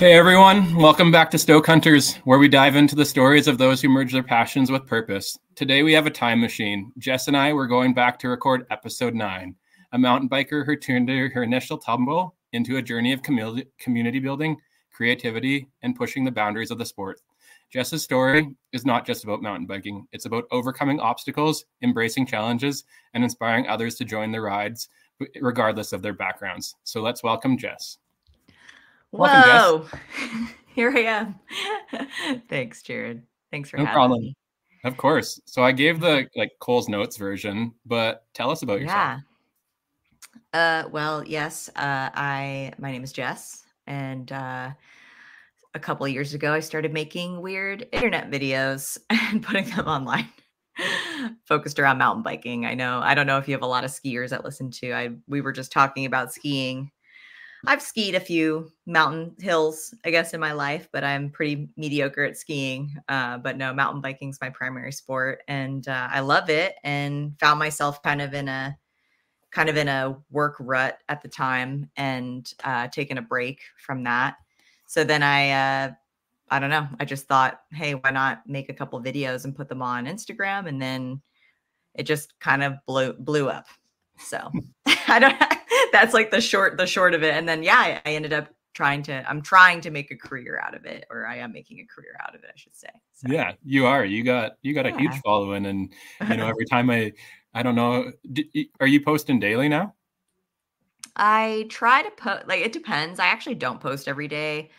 Hey everyone, welcome back to Stoke Hunters, where we dive into the stories of those who merge their passions with purpose. Today we have a time machine. Jess and I were going back to record episode nine. A mountain biker who turned her initial tumble into a journey of community building, creativity, and pushing the boundaries of the sport. Jess's story is not just about mountain biking, it's about overcoming obstacles, embracing challenges, and inspiring others to join the rides, regardless of their backgrounds. So let's welcome Jess. Welcome, Whoa, here I am. Thanks, Jared. Thanks for no having problem. me. Of course. So I gave the like Cole's Notes version, but tell us about yourself. Yeah. Uh, well, yes. Uh, I my name is Jess, and uh, a couple of years ago, I started making weird internet videos and putting them online, focused around mountain biking. I know, I don't know if you have a lot of skiers that listen to. I we were just talking about skiing. I've skied a few mountain hills, I guess, in my life, but I'm pretty mediocre at skiing. Uh, but no, mountain biking's my primary sport, and uh, I love it. And found myself kind of in a kind of in a work rut at the time, and uh, taking a break from that so then I, uh, I don't know. I just thought, hey, why not make a couple videos and put them on Instagram? And then it just kind of blew blew up. So I don't. That's like the short the short of it. And then yeah, I, ended up trying to. I'm trying to make a career out of it, or I am making a career out of it, I should say. So. Yeah, you are. You got you got a huge following, and you know every time I, I don't know. are you posting daily now? I try to post like it depends. I actually don't post every day.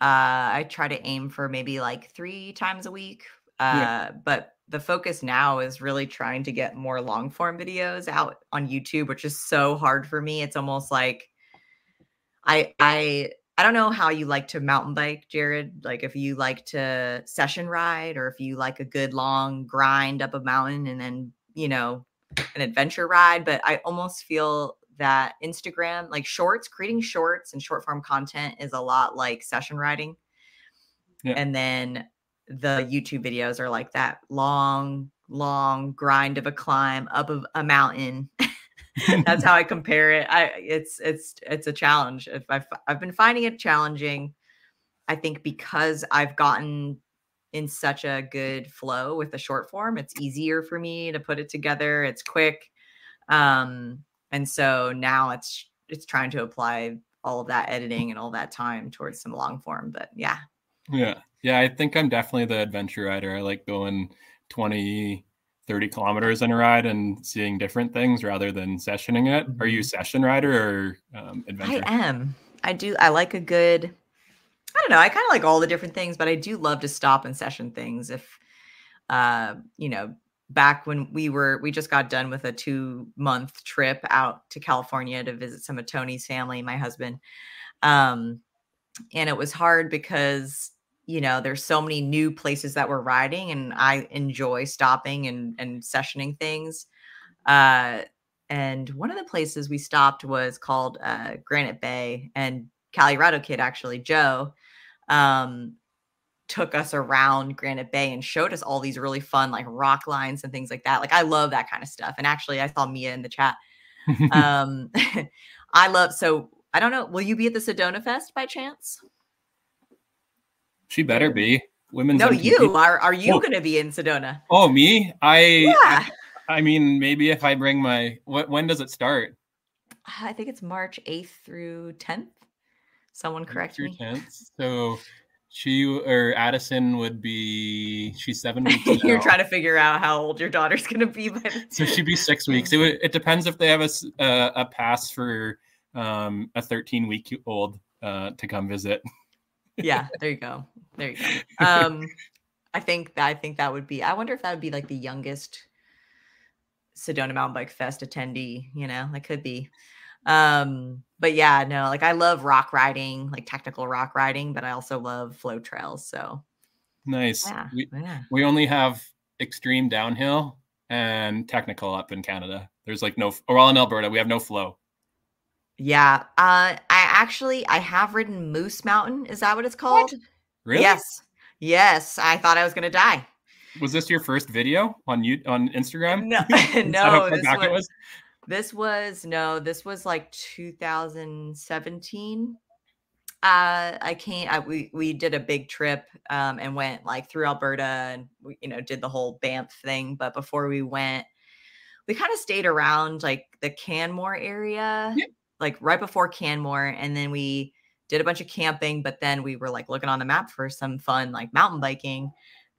Uh, I try to aim for maybe like three times a week. Uh, yeah. but the focus now is really trying to get more long form videos out on YouTube, which is so hard for me. It's almost like I I I don't know how you like to mountain bike, Jared. Like if you like to session ride or if you like a good long grind up a mountain and then, you know, an adventure ride, but I almost feel that Instagram, like shorts, creating shorts and short form content is a lot like session riding. Yeah. And then the YouTube videos are like that long, long grind of a climb up of a mountain. That's how I compare it. I it's it's it's a challenge. If I've I've been finding it challenging, I think because I've gotten in such a good flow with the short form, it's easier for me to put it together. It's quick. Um, and so now it's it's trying to apply all of that editing and all that time towards some long form but yeah yeah. Yeah i think i'm definitely the adventure rider. I like going 20 30 kilometers in a ride and seeing different things rather than sessioning it. Are you mm-hmm. session rider or um, adventure? i am. I do i like a good i don't know i kind of like all the different things but i do love to stop and session things if uh you know back when we were we just got done with a two month trip out to california to visit some of tony's family my husband. Um and it was hard because you know there's so many new places that we're riding and i enjoy stopping and and sessioning things uh and one of the places we stopped was called uh granite bay and colorado kid actually joe um took us around Granite Bay and showed us all these really fun like rock lines and things like that. Like I love that kind of stuff. And actually, I saw Mia in the chat. um, I love so I don't know. Will you be at the Sedona Fest by chance? She better be. Women's. No, MTB. you are. Are you oh. going to be in Sedona? Oh, me? I. Yeah. I mean, maybe if I bring my. What? When does it start? I think it's March eighth through tenth. Someone correct me. 10th. So she or Addison would be she's seven weeks. You're trying to figure out how old your daughter's going to be. By so she'd be six weeks. It would, it depends if they have a uh, a pass for um, a 13 week old uh, to come visit. yeah, there you go. There you go. Um, I think that I think that would be. I wonder if that would be like the youngest Sedona Mountain Bike Fest attendee. You know, that could be. Um, but yeah, no, like I love rock riding, like technical rock riding, but I also love flow trails. So nice. Yeah, we, yeah. we only have extreme downhill and technical up in Canada. There's like no, or all in Alberta, we have no flow. Yeah. Uh, I actually, I have ridden Moose Mountain. Is that what it's called? What? Really? Yes. Yes. I thought I was going to die. Was this your first video on you on Instagram? No, no. this was, was, this was no, this was like 2017. Uh, I came. I, we we did a big trip um, and went like through Alberta and we, you know did the whole Banff thing. But before we went, we kind of stayed around like the Canmore area, yeah. Like right before Canmore, and then we did a bunch of camping. But then we were like looking on the map for some fun like mountain biking,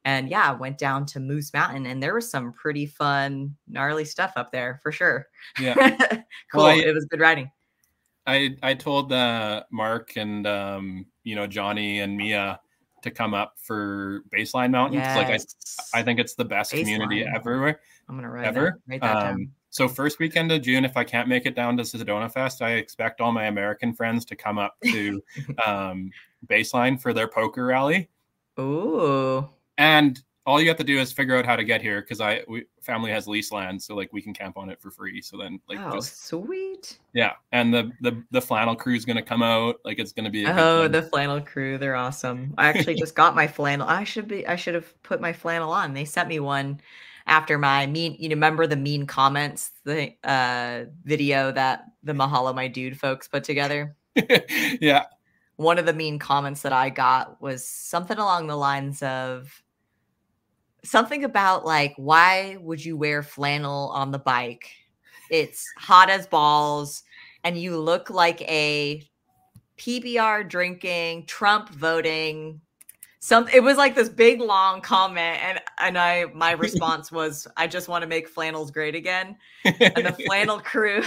and yeah, went down to Moose Mountain, and there was some pretty fun, gnarly stuff up there for sure. Yeah, cool. Well, I, it was good riding. I I told uh, Mark and um, you know Johnny and Mia to come up for Baseline Mountains. Yes. Like I, I think it's the best Baseline. community everywhere. I'm gonna write ever. That, write that um, down. So first weekend of June, if I can't make it down to Sedona Fest, I expect all my American friends to come up to um, Baseline for their poker rally. Ooh. And all you have to do is figure out how to get here because I we, family has lease land, so like we can camp on it for free. So then like oh, just sweet. Yeah, and the the the flannel crew is gonna come out. Like it's gonna be. oh, the flannel crew, they're awesome. I actually just got my flannel. I should be. I should have put my flannel on. They sent me one after my mean. You know, remember the mean comments, the uh video that the Mahalo my dude folks put together. yeah. One of the mean comments that I got was something along the lines of something about like why would you wear flannel on the bike? It's hot as balls and you look like a PBR drinking, Trump voting. Some it was like this big long comment and and I my response was I just want to make flannels great again. And the flannel crew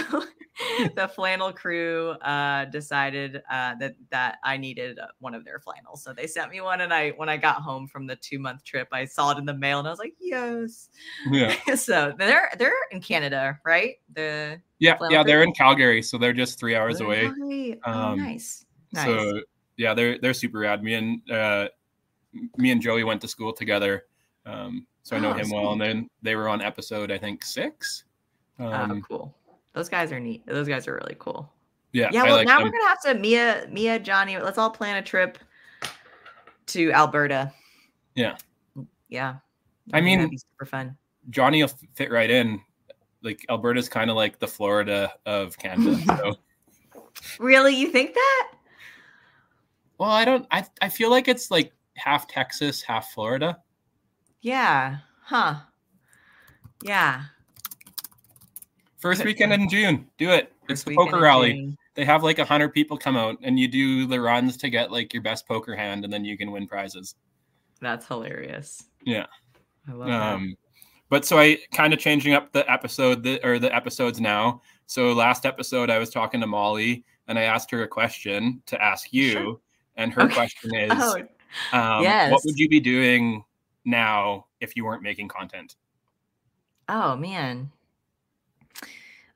the flannel crew uh, decided uh, that that I needed one of their flannels, so they sent me one. And I, when I got home from the two month trip, I saw it in the mail, and I was like, "Yes." Yeah. so they're they're in Canada, right? The yeah, yeah, crew? they're in Calgary, so they're just three hours away. Oh, um, nice. nice. So yeah, they're they're super rad. Me and uh, me and Joey went to school together, um, so I know oh, him sweet. well. And then they were on episode, I think six. Oh, um, oh, cool. Those guys are neat. Those guys are really cool. Yeah. Yeah. Well, like now them. we're gonna have to Mia, Mia, Johnny. Let's all plan a trip to Alberta. Yeah. Yeah. I mean, super fun. Johnny will fit right in. Like Alberta's kind of like the Florida of Canada. So. really, you think that? Well, I don't. I I feel like it's like half Texas, half Florida. Yeah. Huh. Yeah. First weekend in June. Do it. First it's the poker rally. June. They have like a hundred people come out and you do the runs to get like your best poker hand and then you can win prizes. That's hilarious. Yeah. I love um, that. But so I kind of changing up the episode that, or the episodes now. So last episode I was talking to Molly and I asked her a question to ask you. Sure. And her okay. question is oh, um, yes. what would you be doing now if you weren't making content? Oh man.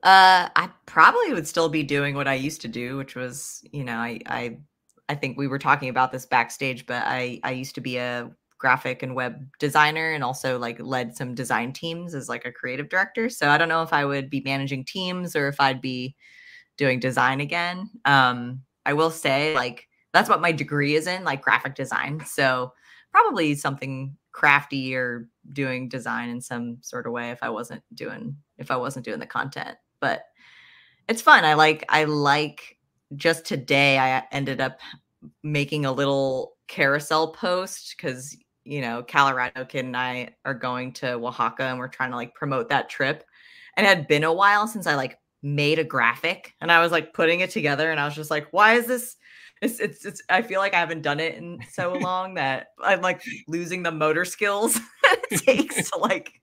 Uh, I probably would still be doing what I used to do, which was, you know, I, I, I think we were talking about this backstage, but I, I used to be a graphic and web designer and also like led some design teams as like a creative director. So I don't know if I would be managing teams or if I'd be doing design again. Um, I will say like that's what my degree is in, like graphic design. So probably something crafty or doing design in some sort of way if I wasn't doing if I wasn't doing the content but it's fun. I like I like just today I ended up making a little carousel post because you know Colorado Kid and I are going to Oaxaca and we're trying to like promote that trip. And it had been a while since I like made a graphic and I was like putting it together and I was just like, why is this? It's, it's, it's I feel like I haven't done it in so long that I'm like losing the motor skills it takes to like,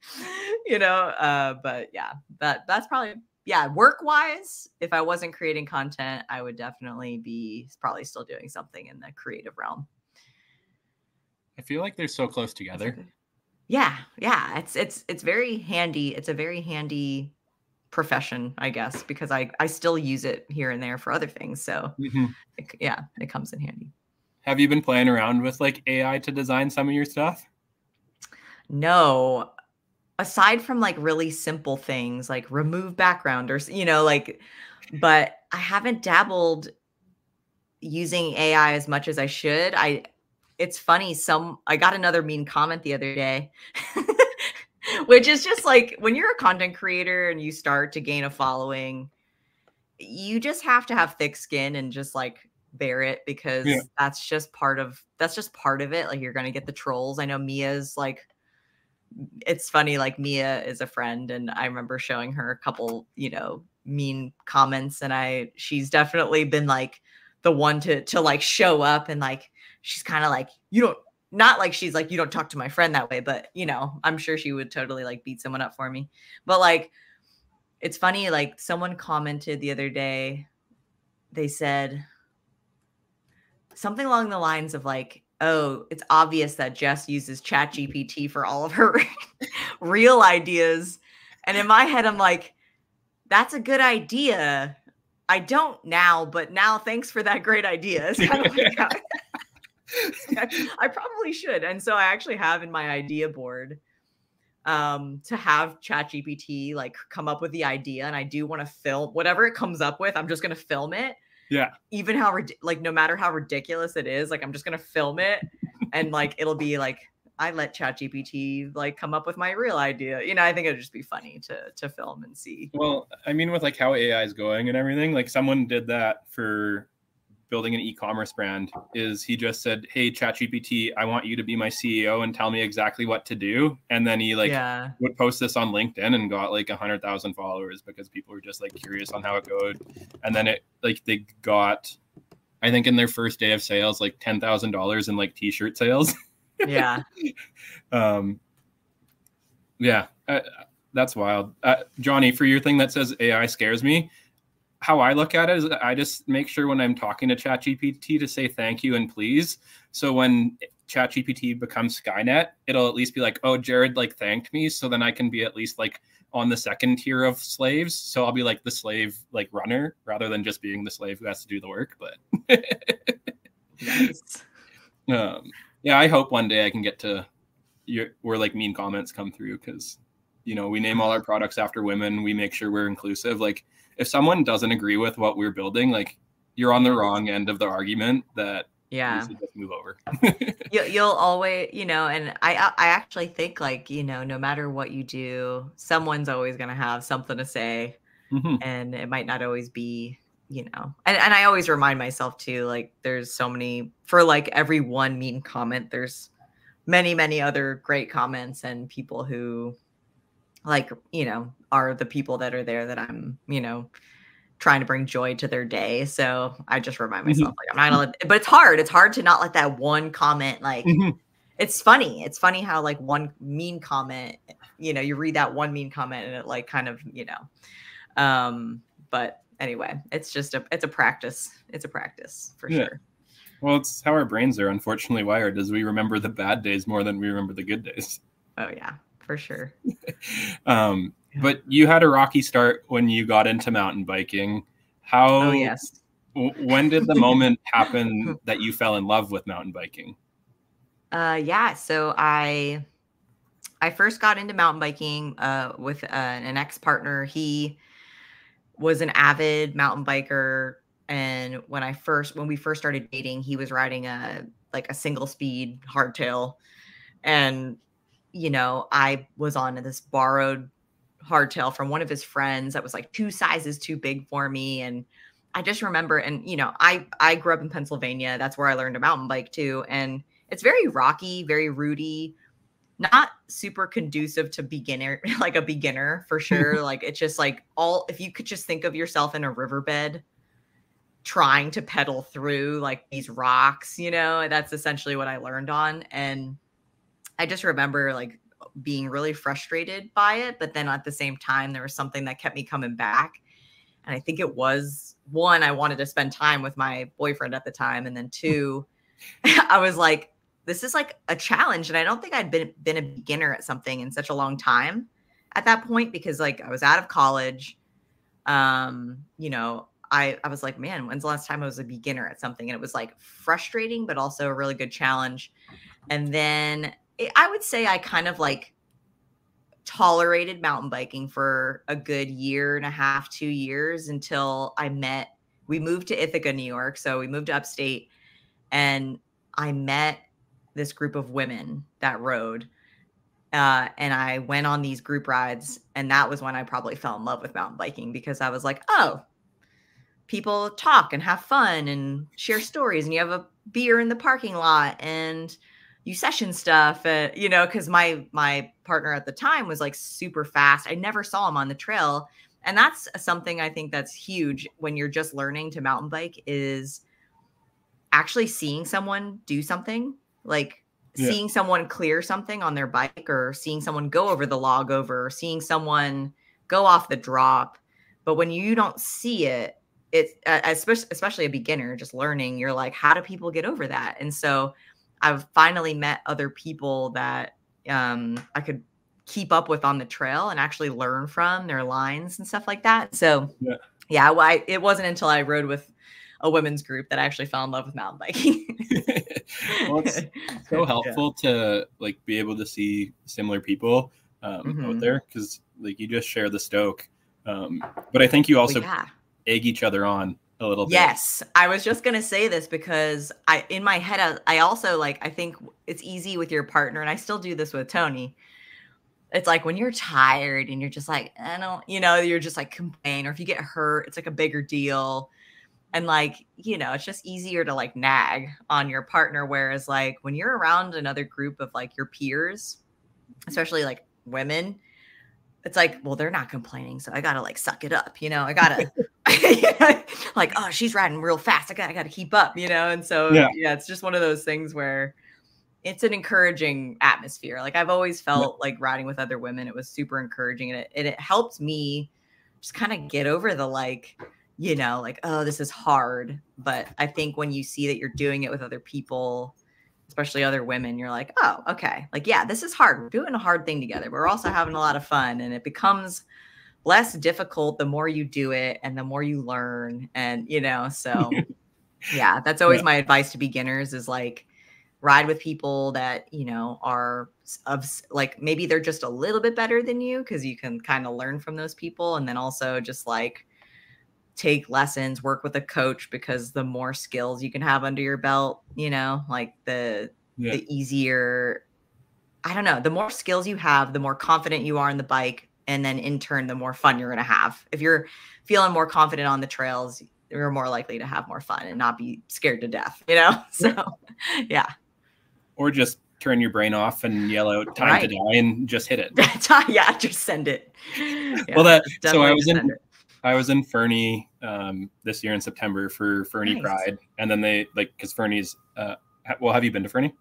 you know, uh, but yeah, that that's probably yeah, work wise, if I wasn't creating content, I would definitely be probably still doing something in the creative realm. I feel like they're so close together. Yeah, yeah, it's it's it's very handy. It's a very handy profession, I guess, because I I still use it here and there for other things. So mm-hmm. it, yeah, it comes in handy. Have you been playing around with like AI to design some of your stuff? No, aside from like really simple things like remove background or you know like but i haven't dabbled using ai as much as i should i it's funny some i got another mean comment the other day which is just like when you're a content creator and you start to gain a following you just have to have thick skin and just like bear it because yeah. that's just part of that's just part of it. Like you're gonna get the trolls. I know Mia's like it's funny, like Mia is a friend, and I remember showing her a couple, you know, mean comments, and I she's definitely been like the one to to like show up and like she's kind of like you don't not like she's like you don't talk to my friend that way but you know i'm sure she would totally like beat someone up for me. But like it's funny like someone commented the other day they said something along the lines of like oh it's obvious that jess uses chat gpt for all of her real ideas. And in my head i'm like that's a good idea. I don't now but now thanks for that great idea. It's kind of like I probably should. And so I actually have in my idea board um to have ChatGPT like come up with the idea and I do want to film whatever it comes up with, I'm just going to film it. Yeah. Even how like no matter how ridiculous it is, like I'm just going to film it and like it'll be like I let ChatGPT like come up with my real idea. You know, I think it'd just be funny to to film and see. Well, I mean, with like how AI is going and everything, like someone did that for building an e-commerce brand is he just said, "Hey, ChatGPT, I want you to be my CEO and tell me exactly what to do." And then he like yeah. would post this on LinkedIn and got like a hundred thousand followers because people were just like curious on how it goes. And then it like they got, I think in their first day of sales, like ten thousand dollars in like t-shirt sales. Yeah. um. Yeah, uh, that's wild. Uh, Johnny, for your thing that says AI scares me, how I look at it is I just make sure when I'm talking to ChatGPT to say thank you and please. So when ChatGPT becomes Skynet, it'll at least be like, oh, Jared like thanked me. So then I can be at least like on the second tier of slaves. So I'll be like the slave like runner rather than just being the slave who has to do the work. But nice. um, yeah, I hope one day I can get to your, where like mean comments come through because you know we name all our products after women. We make sure we're inclusive. Like if someone doesn't agree with what we're building, like you're on the wrong end of the argument that yeah. move over. You, you'll always you know and i i actually think like you know no matter what you do someone's always going to have something to say mm-hmm. and it might not always be you know and, and i always remind myself too like there's so many for like every one mean comment there's many many other great comments and people who like you know are the people that are there that i'm you know trying to bring joy to their day so i just remind mm-hmm. myself mm-hmm. like i'm not gonna let but it's hard it's hard to not let that one comment like mm-hmm. it's funny it's funny how like one mean comment you know you read that one mean comment and it like kind of you know um but anyway it's just a it's a practice it's a practice for yeah. sure well it's how our brains are unfortunately wired as we remember the bad days more than we remember the good days oh yeah for sure. um. But you had a rocky start when you got into mountain biking. How? Oh yes. When did the moment happen that you fell in love with mountain biking? Uh, yeah. So I, I first got into mountain biking uh, with uh, an ex partner. He was an avid mountain biker, and when I first when we first started dating, he was riding a like a single speed hardtail, and you know, I was on this borrowed hardtail from one of his friends that was like two sizes too big for me. And I just remember, and you know, I I grew up in Pennsylvania. That's where I learned to mountain bike too. And it's very rocky, very rooty, not super conducive to beginner, like a beginner for sure. like it's just like all if you could just think of yourself in a riverbed trying to pedal through like these rocks, you know, that's essentially what I learned on. And I just remember like being really frustrated by it, but then at the same time, there was something that kept me coming back. And I think it was one, I wanted to spend time with my boyfriend at the time. And then two, I was like, this is like a challenge. And I don't think I'd been been a beginner at something in such a long time at that point because like I was out of college. Um, you know, I, I was like, man, when's the last time I was a beginner at something? And it was like frustrating, but also a really good challenge. And then I would say I kind of like tolerated mountain biking for a good year and a half, two years until I met. We moved to Ithaca, New York. So we moved upstate and I met this group of women that rode. Uh, and I went on these group rides. And that was when I probably fell in love with mountain biking because I was like, oh, people talk and have fun and share stories and you have a beer in the parking lot and session stuff uh, you know because my my partner at the time was like super fast. I never saw him on the trail. And that's something i think that's huge when you're just learning to mountain bike is actually seeing someone do something like yeah. seeing someone clear something on their bike or seeing someone go over the log over or seeing someone go off the drop. But when you don't see it it's especially especially a beginner just learning you're like how do people get over that? And so i've finally met other people that um, i could keep up with on the trail and actually learn from their lines and stuff like that so yeah, yeah well, I, it wasn't until i rode with a women's group that I actually fell in love with mountain biking. well, it's so helpful yeah. to like be able to see similar people um, mm-hmm. out there because like you just share the stoke. Um, but I think you also well, yeah egg each other on a little bit. Yes, I was just gonna say this because I, in my head, I, I also like. I think it's easy with your partner, and I still do this with Tony. It's like when you're tired and you're just like, I don't, you know, you're just like complain, or if you get hurt, it's like a bigger deal. And like, you know, it's just easier to like nag on your partner. Whereas, like, when you're around another group of like your peers, especially like women, it's like, well, they're not complaining, so I gotta like suck it up, you know. I gotta like, oh, she's riding real fast. I got, I got to keep up, you know. And so, yeah. yeah, it's just one of those things where it's an encouraging atmosphere. Like I've always felt yeah. like riding with other women, it was super encouraging, and it and it helped me just kind of get over the like, you know, like, oh, this is hard. But I think when you see that you're doing it with other people especially other women, you're like, oh, okay. Like, yeah, this is hard. We're doing a hard thing together. But we're also having a lot of fun. And it becomes less difficult the more you do it and the more you learn. And, you know, so yeah, that's always yeah. my advice to beginners is like ride with people that, you know, are of like maybe they're just a little bit better than you because you can kind of learn from those people. And then also just like, take lessons, work with a coach because the more skills you can have under your belt, you know, like the yeah. the easier I don't know, the more skills you have, the more confident you are in the bike and then in turn the more fun you're going to have. If you're feeling more confident on the trails, you're more likely to have more fun and not be scared to death, you know? So, yeah. Or just turn your brain off and yell out time right. to die and just hit it. yeah, just send it. Yeah, well, that so I was in. I was in Fernie um, this year in September for Fernie nice. Pride, and then they like because Fernie's. Uh, well, have you been to Fernie?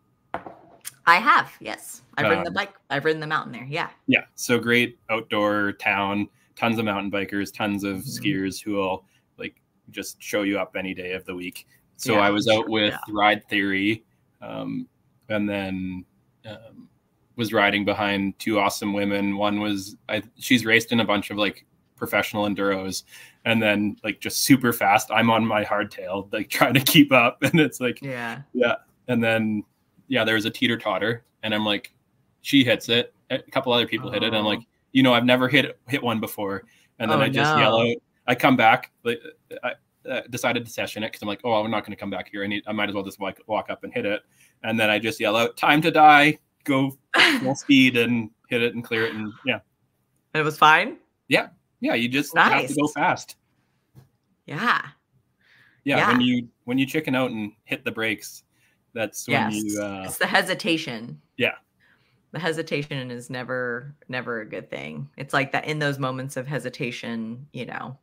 I have. Yes, I've ridden the um, bike. I've ridden the mountain there. Yeah. Yeah. So great outdoor town. Tons of mountain bikers. Tons of mm-hmm. skiers who will like just show you up any day of the week. So yeah, I was out with yeah. Ride Theory, um, and then um, was riding behind two awesome women. One was I, she's raced in a bunch of like professional enduros and then like just super fast i'm on my hardtail like trying to keep up and it's like yeah yeah and then yeah there was a teeter totter and i'm like she hits it a couple other people oh. hit it and i'm like oh. you know i've never hit hit one before and then oh, i just no. yell out i come back like i uh, decided to session it because i'm like oh i'm not going to come back here i need i might as well just walk, walk up and hit it and then i just yell out time to die go full speed and hit it and clear it and yeah and it was fine yeah yeah, you just nice. have to go fast. Yeah. yeah. yeah. when you when you chicken out and hit the brakes, that's when yes. you uh it's the hesitation. Yeah. The hesitation is never never a good thing. It's like that in those moments of hesitation, you know.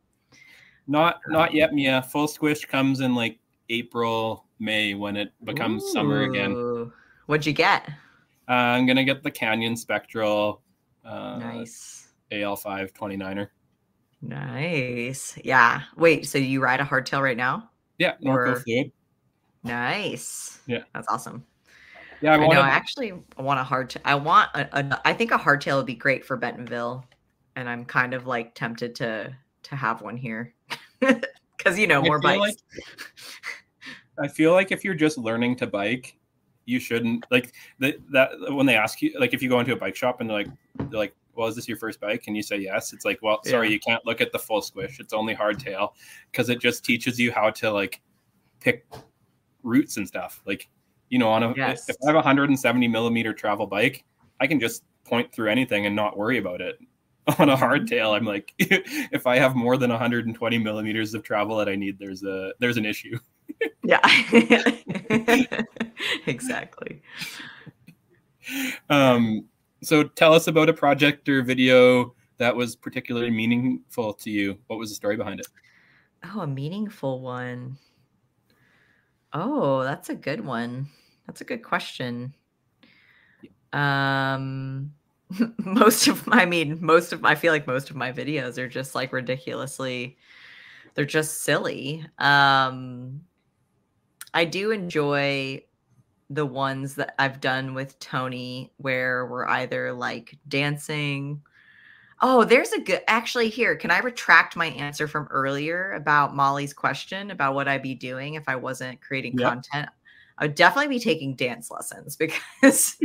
Not not yet, Mia. Full squish comes in like April, May when it becomes Ooh. summer again. What'd you get? Uh, I'm gonna get the Canyon Spectral. Uh, nice. AL5 29er. Nice. Yeah. Wait, so you ride a hardtail right now? Yeah, Norco Fluid. Nice. Yeah. That's awesome. Yeah, I, I know. I actually want a hard. I want a, a. I think a hardtail would be great for Bentonville, and I'm kind of like tempted to to have one here because you know more bikes. Like, I feel like if you're just learning to bike, you shouldn't like that. That when they ask you, like if you go into a bike shop and they're like, they're like, well, is this your first bike? And you say yes. It's like, well, sorry, yeah. you can't look at the full squish. It's only hardtail because it just teaches you how to like pick routes and stuff. Like, you know, on a yes. if I have a 170 millimeter travel bike, I can just point through anything and not worry about it. on a hardtail, I'm like, if I have more than 120 millimeters of travel that I need, there's a there's an issue. yeah, exactly. Um, so tell us about a project or video that was particularly meaningful to you. What was the story behind it? Oh, a meaningful one. Oh, that's a good one. That's a good question. Um most of my I mean most of I feel like most of my videos are just like ridiculously they're just silly. Um I do enjoy the ones that I've done with Tony where we're either like dancing. Oh, there's a good actually here. Can I retract my answer from earlier about Molly's question about what I'd be doing if I wasn't creating yep. content? I would definitely be taking dance lessons because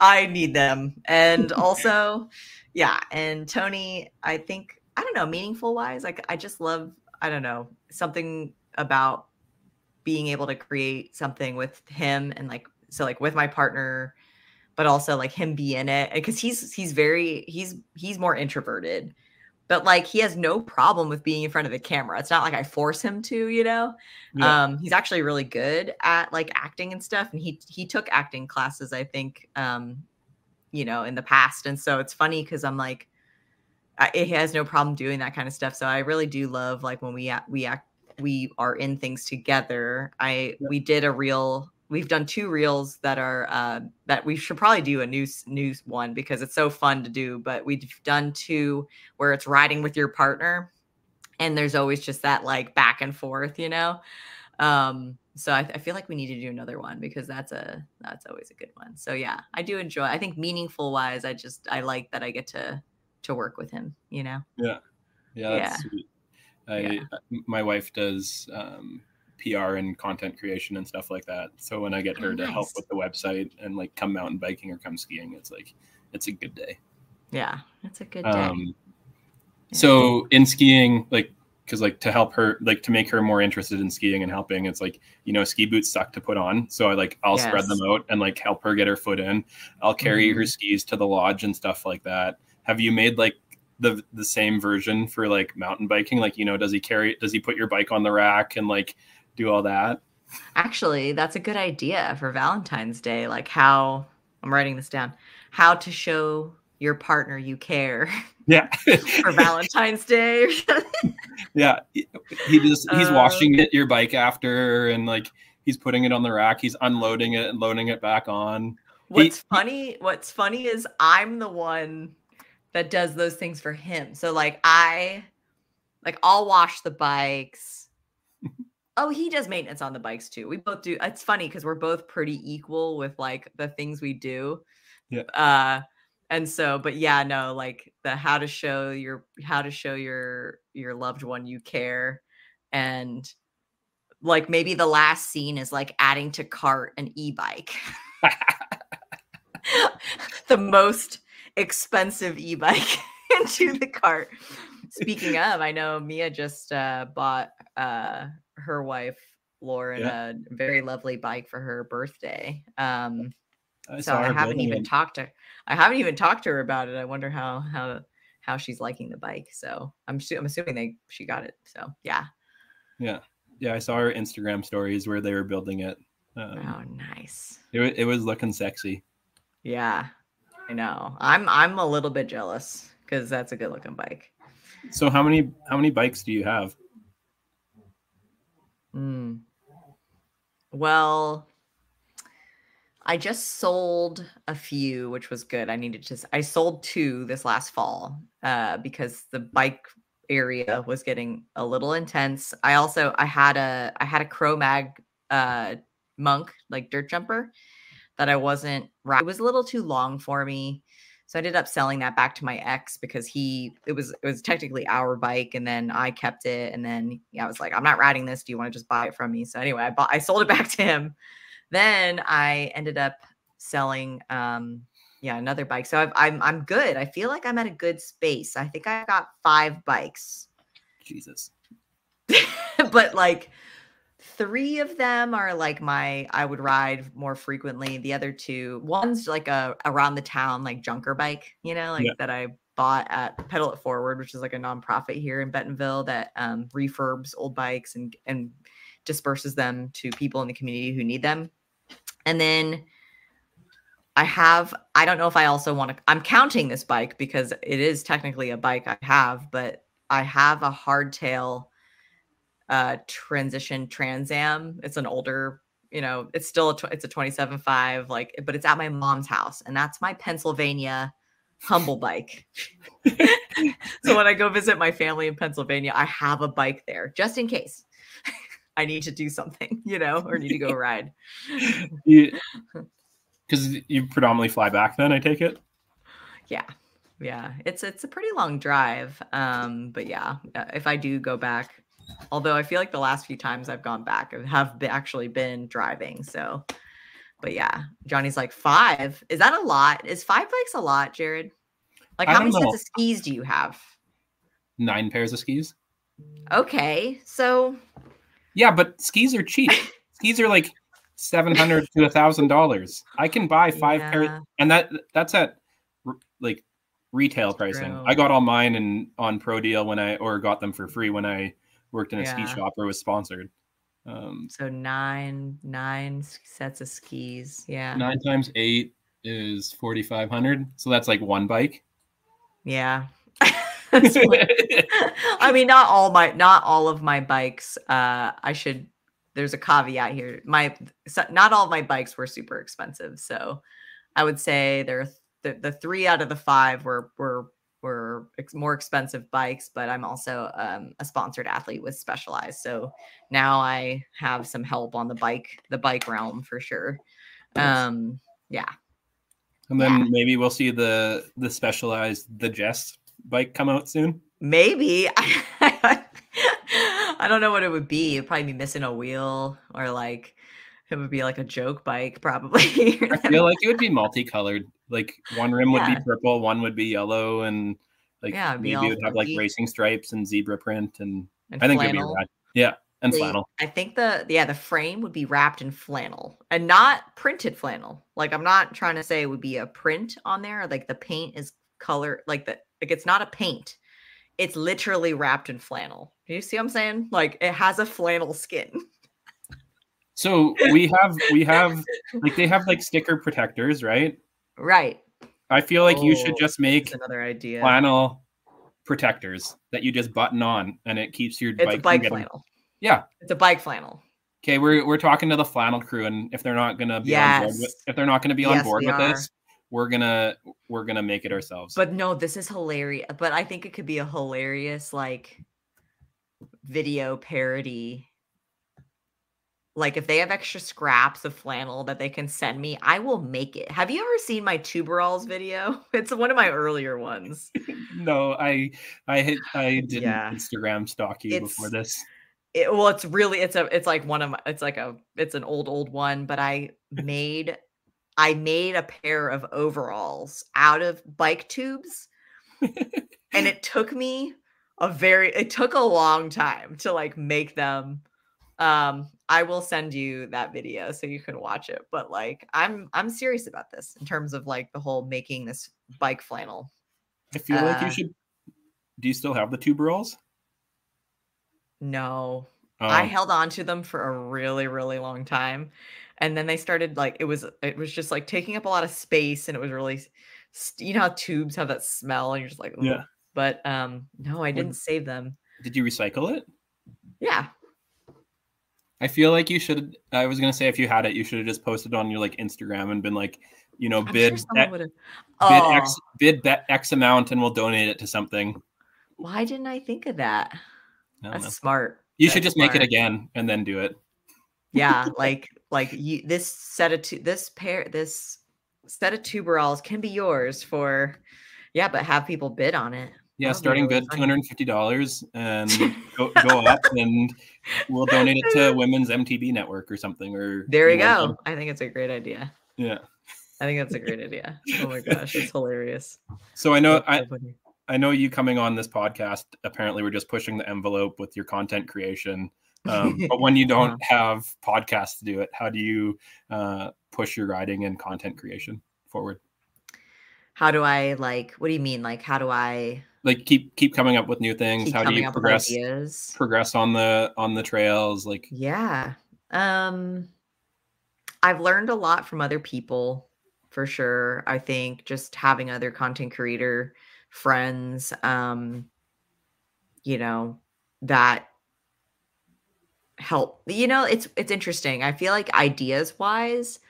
I need them. And also, yeah, and Tony, I think I don't know, meaningful wise, like I just love, I don't know, something about being able to create something with him and like so like with my partner but also like him be in it because he's he's very he's he's more introverted but like he has no problem with being in front of the camera it's not like i force him to you know yeah. um he's actually really good at like acting and stuff and he he took acting classes i think um you know in the past and so it's funny because i'm like I, he has no problem doing that kind of stuff so i really do love like when we we act we are in things together. I we did a reel. We've done two reels that are uh, that we should probably do a new new one because it's so fun to do. But we've done two where it's riding with your partner, and there's always just that like back and forth, you know. Um, so I, I feel like we need to do another one because that's a that's always a good one. So yeah, I do enjoy. I think meaningful wise, I just I like that I get to to work with him. You know. Yeah. Yeah. yeah. Sweet. I, yeah. my wife does um, PR and content creation and stuff like that. So when I get her oh, to help with the website and like come mountain biking or come skiing, it's like it's a good day. Yeah, it's a good day. Um, yeah. So in skiing, like because like to help her like to make her more interested in skiing and helping it's like you know ski boots suck to put on so i like i'll yes. spread them out and like help her get her foot in i'll carry mm-hmm. her skis to the lodge and stuff like that have you made like the the same version for like mountain biking? Like, you know, does he carry does he put your bike on the rack and like do all that? Actually, that's a good idea for Valentine's Day. Like how I'm writing this down. How to show your partner you care. Yeah. for Valentine's Day. yeah. He just he's uh, washing it your bike after and like he's putting it on the rack, he's unloading it and loading it back on. What's he, funny, what's funny is I'm the one that does those things for him. So like I like I'll wash the bikes. Oh, he does maintenance on the bikes too. We both do. It's funny because we're both pretty equal with like the things we do. Yeah. Uh and so but yeah, no, like the how to show your how to show your your loved one you care and like maybe the last scene is like adding to cart an e-bike. the most expensive e-bike into the cart. Speaking of, I know Mia just uh, bought uh, her wife Lauren yeah. a very lovely bike for her birthday. Um, I so I haven't even it. talked to I haven't even talked to her about it. I wonder how how how she's liking the bike. So I'm I'm assuming they she got it. So yeah. Yeah. Yeah, I saw her Instagram stories where they were building it. Um, oh, nice. It, it was looking sexy. Yeah, I know. I'm I'm a little bit jealous because that's a good looking bike. So how many how many bikes do you have? Hmm. Well, I just sold a few, which was good. I needed to. I sold two this last fall uh, because the bike area was getting a little intense. I also I had a I had a Cro-Mag uh, monk like dirt jumper that I wasn't. It was a little too long for me. So I ended up selling that back to my ex because he it was it was technically our bike and then I kept it and then yeah, I was like I'm not riding this. Do you want to just buy it from me? So anyway, I bought I sold it back to him. Then I ended up selling um yeah, another bike. So i I'm I'm good. I feel like I'm at a good space. I think I got 5 bikes. Jesus. but like three of them are like my I would ride more frequently. The other two, one's like a around the town like junker bike, you know, like yeah. that I bought at Pedal It Forward, which is like a nonprofit here in Bentonville that um, refurbs old bikes and and disperses them to people in the community who need them. And then I have, I don't know if I also want to, I'm counting this bike because it is technically a bike I have, but I have a hardtail uh, transition Trans Am. It's an older, you know, it's still a, tw- it's a 27.5, like, but it's at my mom's house and that's my Pennsylvania humble bike. so when I go visit my family in Pennsylvania, I have a bike there just in case. I need to do something, you know, or need to go ride. Because you predominantly fly back, then I take it. Yeah, yeah. It's it's a pretty long drive, um, but yeah, uh, if I do go back, although I feel like the last few times I've gone back have been, actually been driving. So, but yeah, Johnny's like five. Is that a lot? Is five bikes a lot, Jared? Like how many know. sets of skis do you have? Nine pairs of skis. Okay, so yeah, but skis are cheap. skis are like seven hundred to a thousand dollars. I can buy five yeah. pairs, and that that's at like retail pricing. True. I got all mine and on Pro Deal when I or got them for free when I worked in a yeah. ski shop or was sponsored. Um, so nine nine sets of skis. Yeah, nine times eight is forty five hundred. So that's like one bike. Yeah. I mean, not all my not all of my bikes. Uh, I should. There's a caveat here. My not all my bikes were super expensive, so I would say there the, the three out of the five were were were ex- more expensive bikes. But I'm also um, a sponsored athlete with Specialized, so now I have some help on the bike the bike realm for sure. Um, yeah. And then yeah. maybe we'll see the the specialized the Jess bike come out soon? Maybe. I don't know what it would be. It'd probably be missing a wheel or like it would be like a joke bike, probably. I feel like it would be multicolored. Like one rim would be purple, one would be yellow, and like yeah, maybe it would have like racing stripes and zebra print, and, and I think it'd be rad. Yeah, and flannel. I think the yeah the frame would be wrapped in flannel and not printed flannel. Like I'm not trying to say it would be a print on there. Like the paint is color, like the like it's not a paint. It's literally wrapped in flannel. Do you see what I'm saying? Like it has a flannel skin. So we have we have like they have like sticker protectors, right? Right. I feel like oh, you should oh, just make another idea flannel protectors that you just button on and it keeps your it's bike, bike getting... flannel. Yeah. It's a bike flannel. Okay, we're we're talking to the flannel crew, and if they're not gonna be yes. on board with if they're not gonna be yes, on board with are. this, we're gonna we're gonna make it ourselves. But no, this is hilarious. But I think it could be a hilarious like video parody. Like if they have extra scraps of flannel that they can send me, I will make it. Have you ever seen my tuberals video? It's one of my earlier ones. no, I I I didn't yeah. Instagram stalk you it's, before this. It, well, it's really it's a it's like one of my it's like a it's an old old one, but I made I made a pair of overalls out of bike tubes. and it took me a very it took a long time to like make them. Um I will send you that video so you can watch it, but like I'm I'm serious about this in terms of like the whole making this bike flannel. I feel uh, like you uh should do you still have the tuberals? No. Oh. I held on to them for a really, really long time and then they started like it was it was just like taking up a lot of space and it was really you know how tubes have that smell and you're just like Ooh. yeah but um no i didn't save them did you recycle it yeah i feel like you should i was gonna say if you had it you should have just posted on your like instagram and been like you know bid sure e- bid oh. x bid bet x amount and we'll donate it to something why didn't i think of that that's know. smart you that's should just smart. make it again and then do it yeah like like you, this set of tu- this pair this set of tuberals can be yours for yeah but have people bid on it yeah starting really bid $250 and go, go up and we'll donate it to women's mtb network or something or there you go i think it's a great idea yeah i think that's a great idea oh my gosh it's hilarious so i know i I know you coming on this podcast. Apparently, we're just pushing the envelope with your content creation. Um, but when you don't have podcasts to do it, how do you uh, push your writing and content creation forward? how do I like what do you mean? Like how do I like keep keep coming up with new things? keep How do you progress progress on the on the trails? Like Yeah. Um I've learned a lot from other people for sure. I think just having other content creator friends um you know that help. You know, it's it's interesting. I feel like ideas wise,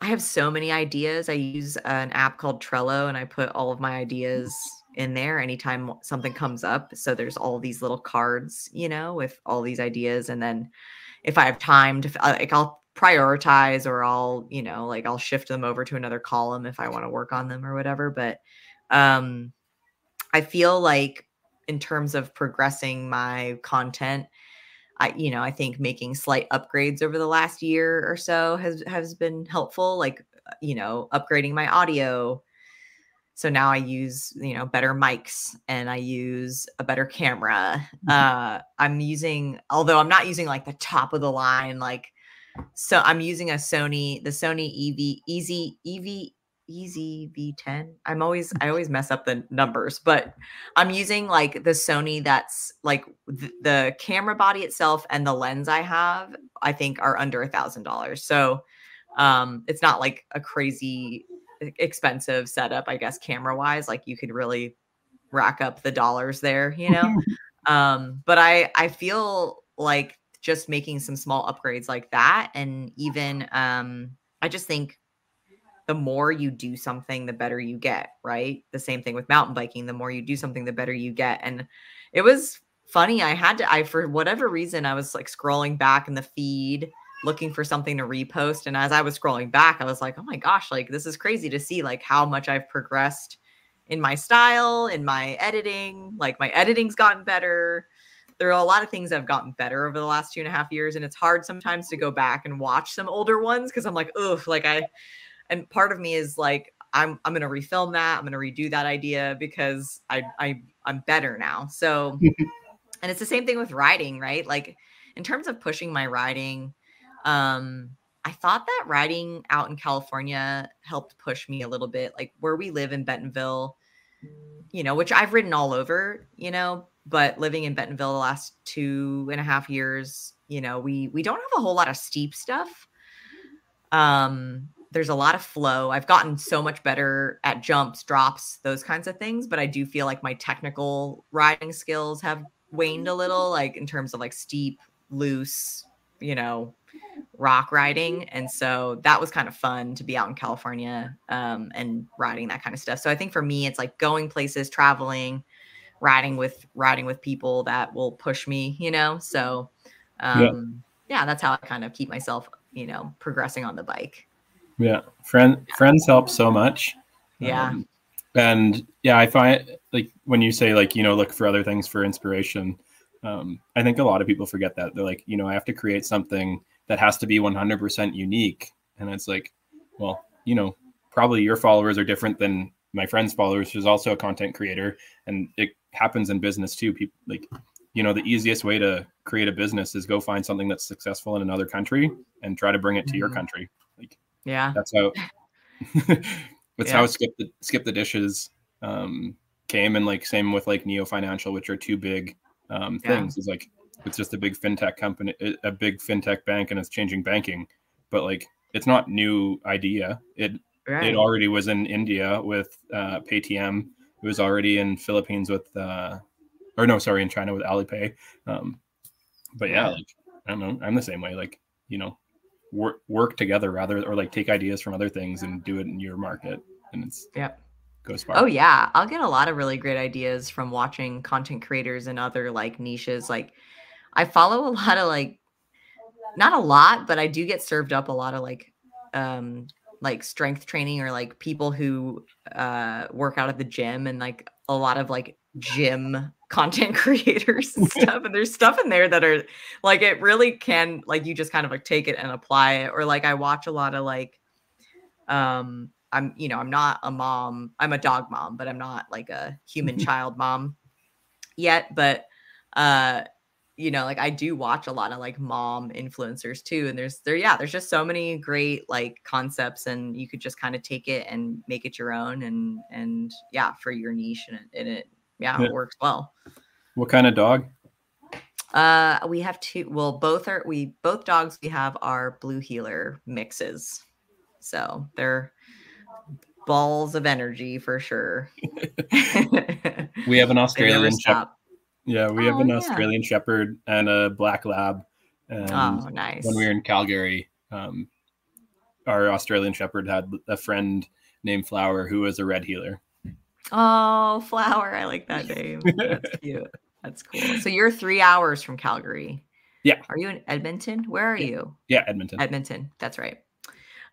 I have so many ideas. I use an app called Trello and I put all of my ideas in there anytime something comes up. So there's all these little cards, you know, with all these ideas and then if I have time to uh, like I'll prioritize or I'll, you know, like I'll shift them over to another column if I want to work on them or whatever, but um I feel like in terms of progressing my content, I you know, I think making slight upgrades over the last year or so has has been helpful like, uh, you know, upgrading my audio. So now I use, you know, better mics and I use a better camera. Uh I'm using although I'm not using like the top of the line like so I'm using a Sony, the Sony EV Easy EV Easy V10. I'm always I always mess up the numbers, but I'm using like the Sony that's like th- the camera body itself and the lens I have, I think are under a thousand dollars. So um it's not like a crazy expensive setup, I guess, camera wise. Like you could really rack up the dollars there, you know. um, but I I feel like just making some small upgrades like that, and even um, I just think the more you do something, the better you get, right? The same thing with mountain biking. The more you do something, the better you get. And it was funny. I had to, I, for whatever reason, I was like scrolling back in the feed looking for something to repost. And as I was scrolling back, I was like, oh my gosh, like this is crazy to see like how much I've progressed in my style, in my editing. Like my editing's gotten better. There are a lot of things that have gotten better over the last two and a half years. And it's hard sometimes to go back and watch some older ones because I'm like, ugh, like I, and part of me is like i'm i'm going to refilm that i'm going to redo that idea because i i i'm better now so and it's the same thing with writing right like in terms of pushing my writing um i thought that riding out in california helped push me a little bit like where we live in bentonville you know which i've ridden all over you know but living in bentonville the last two and a half years you know we we don't have a whole lot of steep stuff um there's a lot of flow. I've gotten so much better at jumps, drops, those kinds of things, but I do feel like my technical riding skills have waned a little, like in terms of like steep, loose, you know, rock riding. And so that was kind of fun to be out in California um, and riding that kind of stuff. So I think for me, it's like going places, traveling, riding with riding with people that will push me, you know. So um, yeah. yeah, that's how I kind of keep myself, you know, progressing on the bike. Yeah, friend friends help so much. Yeah. Um, and yeah, I find like when you say like you know look for other things for inspiration. Um, I think a lot of people forget that they're like you know I have to create something that has to be 100% unique, and it's like, well, you know, probably your followers are different than my friend's followers, who's also a content creator, and it happens in business too. People like you know the easiest way to create a business is go find something that's successful in another country and try to bring it to your Mhm. country. Like Yeah. that's how that's Yeah. how skip the skip the dishes um came and like same with like neo financial which are two big um Yeah. things it's like it's just a big fintech company a big fintech bank and it's changing banking but like it's not new idea it Right. it already was in india with uh paytm it was already in philippines with uh or no sorry in china with alipay um but yeah Yeah. like i don't know i'm the same way like you know work work together rather or like take ideas from other things and do it in your market and it's Yep. Goes far Oh yeah, I'll get a lot of really great ideas from watching content creators and other like niches. Like I follow a lot of like not a lot, but I do get served up a lot of like um like strength training or like people who uh work out at the gym and like a lot of like gym content creators and stuff and there's stuff in there that are like it really can like you just kind of like take it and apply it or like I watch a lot of like um I'm you know I'm not a mom I'm a dog mom but I'm not like a human child mom yet but uh you know, like I do watch a lot of like mom influencers too. And there's there, yeah, there's just so many great like concepts and you could just kind of take it and make it your own and and yeah, for your niche and it, and it yeah, Yeah. it works well. What kind of dog? Uh we have two well both are we both dogs we have are blue heeler mixes. So they're balls of energy for sure. We have an Australian shepherd. Yeah, we have Oh, an yeah. Australian shepherd and a black lab. And Oh, nice. when we were in Calgary, um, our Australian shepherd had a friend named Flower who was a red heeler. Oh, flower. I like that name. That's cute. That's cool. So you're three hours from Calgary. Yeah. Are you in Edmonton? Where are you? Yeah, Edmonton. Edmonton. That's right.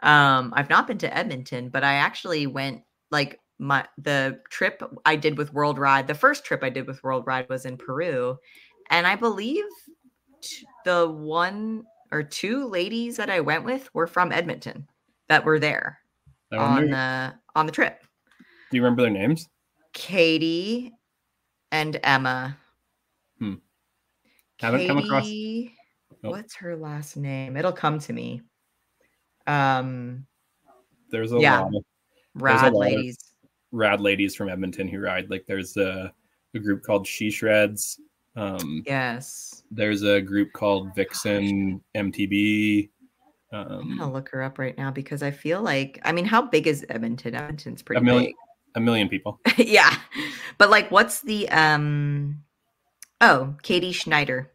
Um, I've not been to Edmonton, but I actually went like my the trip I did with World Ride. The first trip I did with World Ride was in Peru, and I believe the one or two ladies that I went with were from Edmonton that were there on the on the trip. do you remember their names? Katie and Emma. Hmm. Haven't come across- Nope. What's her last name? It'll come to me. Um, There's a Yeah. lot of rad lot of- ladies. rad ladies from Edmonton who ride. Like there's a, a group called She Shreds. Um, Yes. there's a group called Vixen MTB. I'm gonna Um, look her up right now because I feel like I mean, how big is Edmonton? Edmonton's pretty a million. a million people. yeah. But like what's the um oh, Katie Schneider.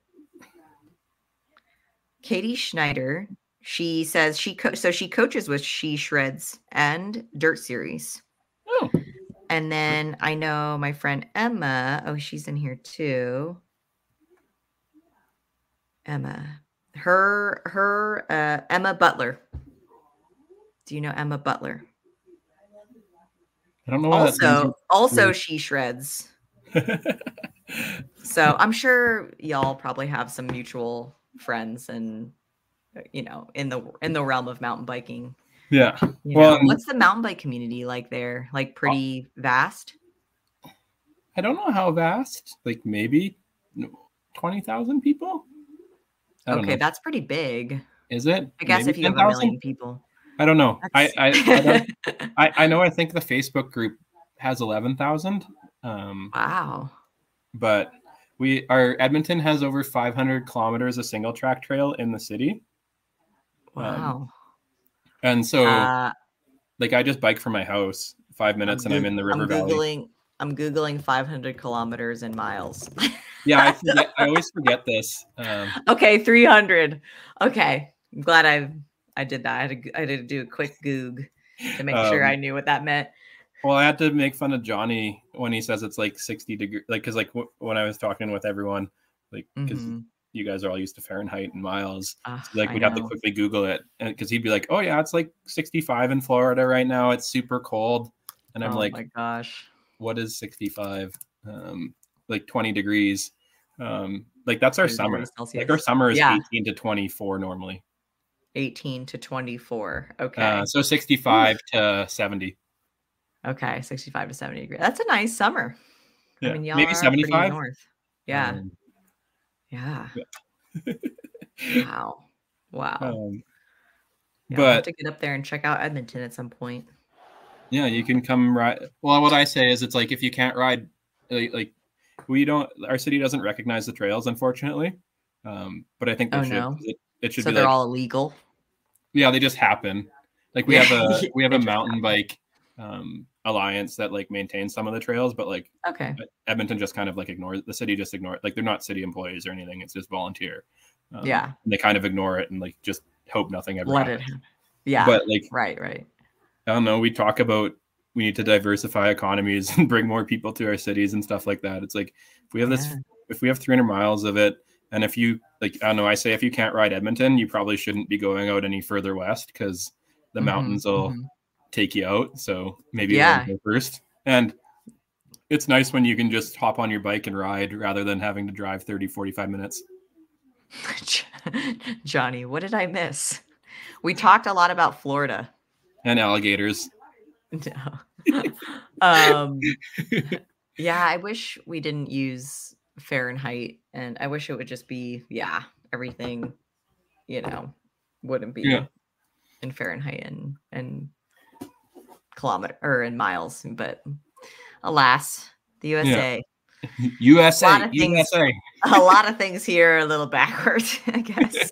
Katie Schneider. She says she co- so she coaches with She Shreds and Dirt Series. Oh, And then I know my friend Emma. Oh, she's in here too. Emma. Her her uh Emma Butler. Do you know Emma Butler? I don't know Also, also she shreds. So I'm sure y'all probably have some mutual friends and you know in the in the realm of mountain biking. yeah. You Well, and- what's the mountain bike community like there? Like pretty vast? I don't know how vast. Like maybe twenty thousand people. I Okay, know. that's pretty big. Is it? I guess Maybe if you have a 10,000? million people. I don't know. I I, I, I I know. I think the Facebook group has eleven thousand. Um, wow. but we our Edmonton has over five hundred kilometers of single track trail in the city, Wow. and so uh, like I just bike from my house five minutes and I'm in the river I'm valley. googling. I'm googling 500 kilometers in miles. Yeah, I forget. I always forget this. Um, okay, 300. Okay, I'm glad I I did that. I had to, I had to do a quick goog to make sure Um, I knew what that meant. Well, I had to make fun of Johnny when he says it's like 60 degree, like, cause like w- when I was talking with everyone, like, because Mhm. You guys are all used to Fahrenheit and miles, Ah, like we'd have to quickly Google it. And cause he'd be like, oh, yeah, it's like 65 in Florida right now. It's super cold. And I'm oh like, my gosh. what is 65? Um, like 20 degrees. Um, like that's our summer. degrees Like our summer is Yeah. 18 to 24 normally. 18 to 24. Okay. Uh, so 65 to 70. okay. 65 to 70 degrees. That's a nice summer. Yeah. I mean, y'all Maybe are pretty 75. north. Yeah. Um, yeah. yeah. Wow. Wow. um, Yeah, I'll have but to get up there and check out Edmonton at some point. Yeah, you can come ride. Well, what I say is, it's like if you can't ride, like, like we don't, our city doesn't recognize the trails, unfortunately. Um, but I think they Oh, should. no. It, it should So be they're like, all illegal. yeah, they just happen. Like we have a we have a mountain bike um, alliance that like maintains some of the trails, but like Okay. Edmonton just kind of like ignores the city, just ignore it. Like they're not city employees or anything. It's just volunteer. Um, Yeah. and they kind of ignore it and like just hope nothing ever Let it happens. happen. Yeah. But like right, right. I don't know. We talk about we need to diversify economies and bring more people to our cities and stuff like that. It's like if we have this, Yeah. if we have 300 miles of it, and if you like, I don't know. I say if you can't ride Edmonton, you probably shouldn't be going out any further west because the Mhm, mountains will mhm. Take you out. So maybe Yeah. first. And it's nice when you can just hop on your bike and ride rather than having to drive 30, 45 minutes. Johnny, what did I miss? We talked a lot about Florida. And alligators. No. um, yeah, I wish we didn't use Fahrenheit, and I wish it would just be yeah everything, you know, wouldn't be Yeah. in Fahrenheit and and kilometer or in miles, but alas, the USA. USA, lot of things- USA. a lot of things here are a little backwards, I guess.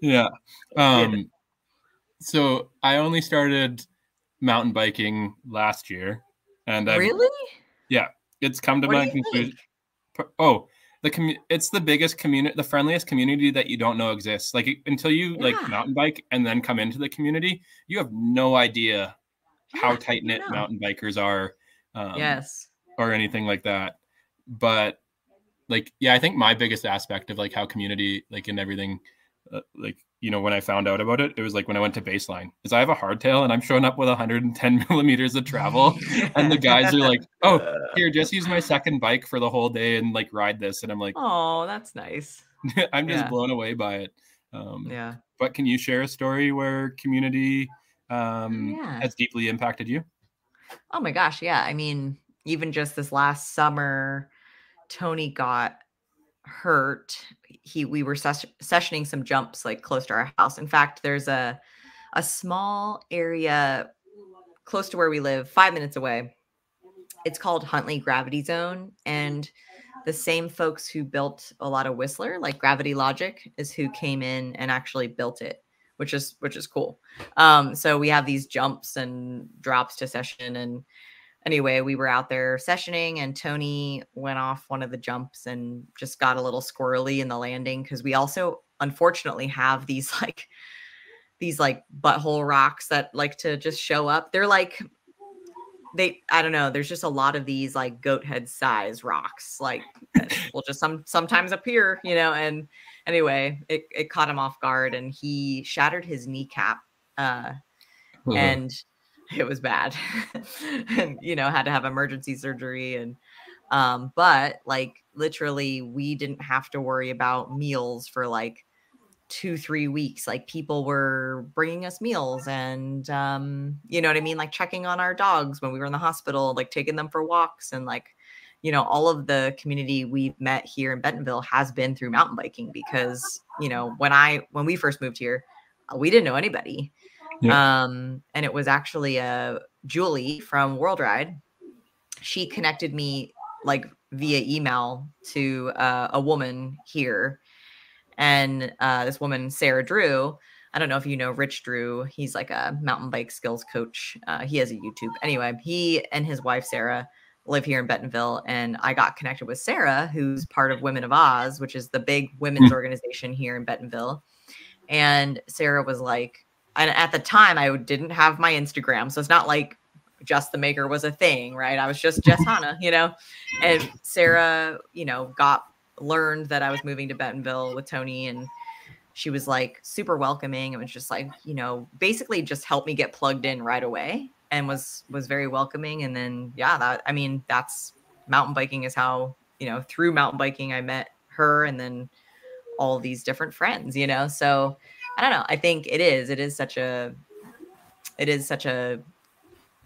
yeah. Um, so I only started mountain biking last year, and I've, really? Yeah, it's come to What my conclusion. Oh, the commu- it's the biggest community, the friendliest community that you don't know exists. Like until you like mountain bike and then come into the community, you have no idea how tight knit mountain bikers are. Um, yes. or anything like that. But like, yeah, I think my biggest aspect of like how community, like and everything, uh, like you know, when I found out about it, it was like when I went to baseline, is I have a hardtail and I'm showing up with 110 millimeters of travel, and the guys are like, "Oh, here, just use my second bike for the whole day and like ride this," and I'm like, Oh, that's nice. I'm just yeah. blown away by it. Um, Yeah. But can you share a story where community um, Yeah. has deeply impacted you? Oh my gosh, yeah. I mean, even just this last summer, Tony got hurt. He we were ses- sessioning some jumps like close to our house. In fact, there's a a small area close to where we live, 5 minutes away. It's called Huntley Gravity Zone and the same folks who built a lot of Whistler, like Gravity Logic, is who came in and actually built it, which is which is cool. Um, so we have these jumps and drops to session. And anyway, we were out there sessioning, and Tony went off one of the jumps and just got a little squirrely in the landing because we also unfortunately have these like these like butthole rocks that like to just show up. They're like they I don't know, there's just a lot of these like goat head size rocks like will just some sometimes appear, you know, and anyway, it, it caught him off guard and he shattered his kneecap uh and it was bad. And you know had to have emergency surgery and um but like literally we didn't have to worry about meals for like two three weeks like people were bringing us meals and um you know what i mean? Like checking on our dogs when we were in the hospital like taking them for walks and like you know all of the community we've met here in bentonville has been through mountain biking because you know when i when we first moved here uh, we didn't know anybody. Um and it was actually uh julie from world ride she connected me like via email to uh, a woman here and uh this woman sarah drew i don't know if you know rich drew he's like a mountain bike skills coach uh, he has a youtube anyway he and his wife sarah live here in bentonville and i got connected with sarah who's part of women of oz which is the big women's organization here in bentonville and sarah was like and at the time I didn't have my Instagram, so it's not like Jess the Maker was a thing, right? I was just Jess Hana, you know. And Sarah, you know, got learned that I was moving to Bentonville with Tony, and she was like super welcoming. It was just like, you know, basically just helped me get plugged in right away, and was was very welcoming. And then, yeah, that I mean, that's mountain biking is how you know through mountain biking I met her, and then all these different friends, you know. So I don't know. I think it is. It is such a it is such a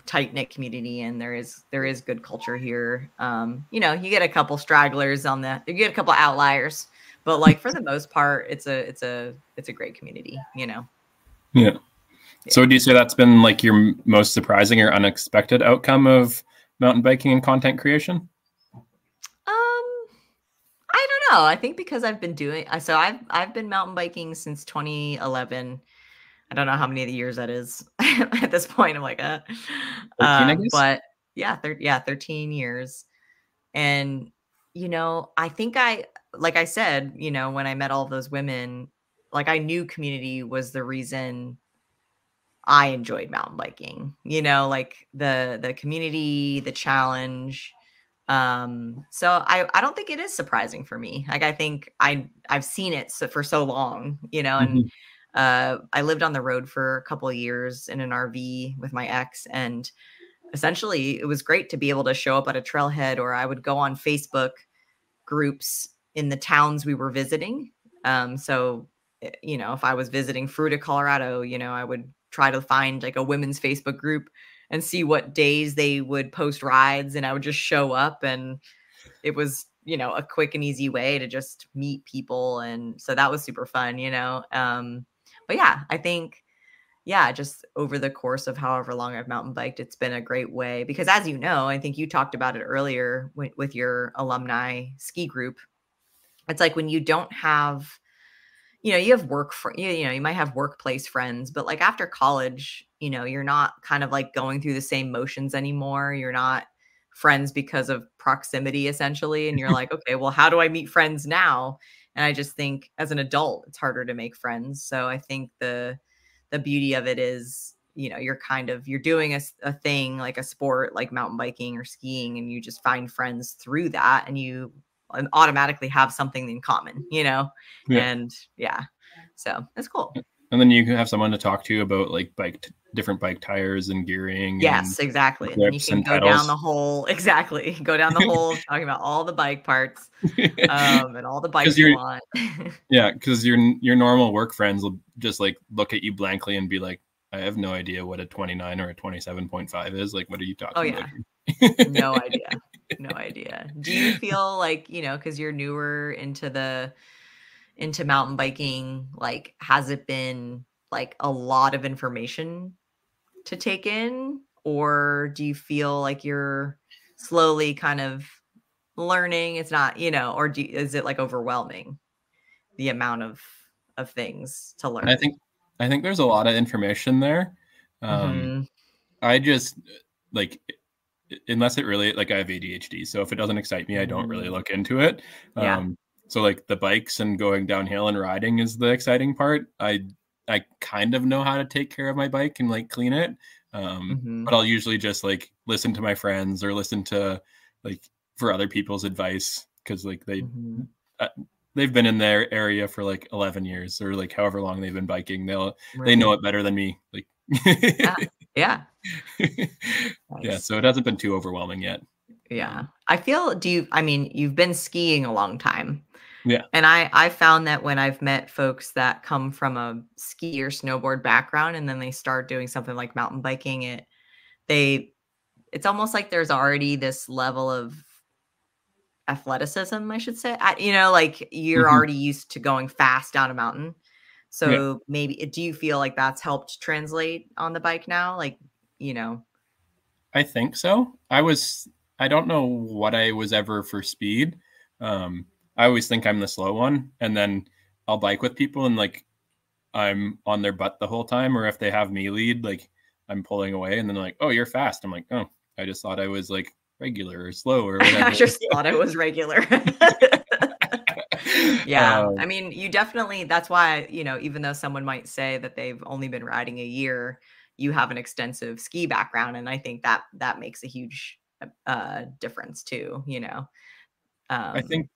tight knit community and there is there is good culture here. Um, you know, you get a couple stragglers on the you get a couple outliers, but like for the most part, it's a it's a it's a great community, you know. Yeah. So would you say that's been like your most surprising or unexpected outcome of mountain biking and content creation? Um, I don't know. I think because I've been doing I- so I've I've been mountain biking since 2011. I don't know how many of the years that is at this point. I'm like, uh, 13, uh, but yeah, thir- yeah, 13 years. And you know, I think I like I said, you know, when I met all those women, like I knew community was the reason I enjoyed mountain biking. You know, like the the community, the challenge. Um, so I I don't think it is surprising for me. Like I think I I've seen it so, for so long, you know, and uh I lived on the road for a couple years in an RV with my ex and essentially it was great to be able to show up at a trailhead or I would go on Facebook groups in the towns we were visiting. Um so eh, you know, if I was visiting Fruita, Colorado, you know, I would try to find like a women's Facebook group and see what days they would post rides and I would just show up and it was you know, a quick and easy way to just meet people. And so that was super fun, you know. Um, but yeah, I think, yeah, just over the course of however long I've mountain biked, it's been a great way because, as you know, I think you talked about it earlier with, with your alumni ski group. It's like when you don't have, you know, you have work for you, you know, you might have workplace friends, but like after college, you know, you're not kind of like going through the same motions anymore. You're not friends because of proximity essentially and you're like okay well how do i meet friends now and i just think as an adult it's harder to make friends so i think the the beauty of it is you know you're kind of you're doing a, a thing like a sport like mountain biking or skiing and you just find friends through that and you automatically have something in common you know yeah. and yeah so that's cool and then you can have someone to talk to about like bike t- different bike tires and gearing yes and exactly. And you can go pedals. down the whole exactly go down the whole talking about all the bike parts um, and all the bikes you want. Yeah because your your normal work friends will just like look at you blankly and be like i have no idea what a 29 or a 27.5 is. Like what are you talking oh, yeah. about no idea. No idea. Do you feel like you know because you're newer into the into mountain biking like has it been like a lot of information to take in or do you feel like you're slowly kind of learning it's not you know or do, is it like overwhelming the amount of of things to learn i think i think there's a lot of information there um mm-hmm. i just like unless it really like i have adhd so if it doesn't excite me i don't really mm. look into it yeah. So like the bikes and going downhill and riding is the exciting part. I I kind of know how to take care of my bike and like clean it. Um, mm-hmm. but I'll usually just like listen to my friends or listen to like for other people's advice because like they mm-hmm. uh, they've been in their area for like 11 years or like however long they've been biking. They'll right. they know it better than me. Like yeah. Yeah. nice. yeah. So it hasn't been too overwhelming yet. Yeah. I feel do you I mean you've been skiing a long time. Yeah. And I I found that when I've met folks that come from a ski or snowboard background and then they start doing something like mountain biking it they it's almost like there's already this level of athleticism, I should say. I, you know, like you're mm-hmm. already used to going fast down a mountain. So yeah. maybe do you feel like that's helped translate on the bike now? Like, you know, I think so. I was I don't know what I was ever for speed. Um I always think I'm the slow one, and then I'll bike with people and like I'm on their butt the whole time, or if they have me lead, like I'm pulling away, and then like, oh, you're fast. I'm like, oh, I just thought I was like regular or slow or whatever. I just thought I was regular. yeah, um, I mean, you definitely. That's why you know, even though someone might say that they've only been riding a year, you have an extensive ski background, and I think that that makes a huge uh difference too. You know, um, I think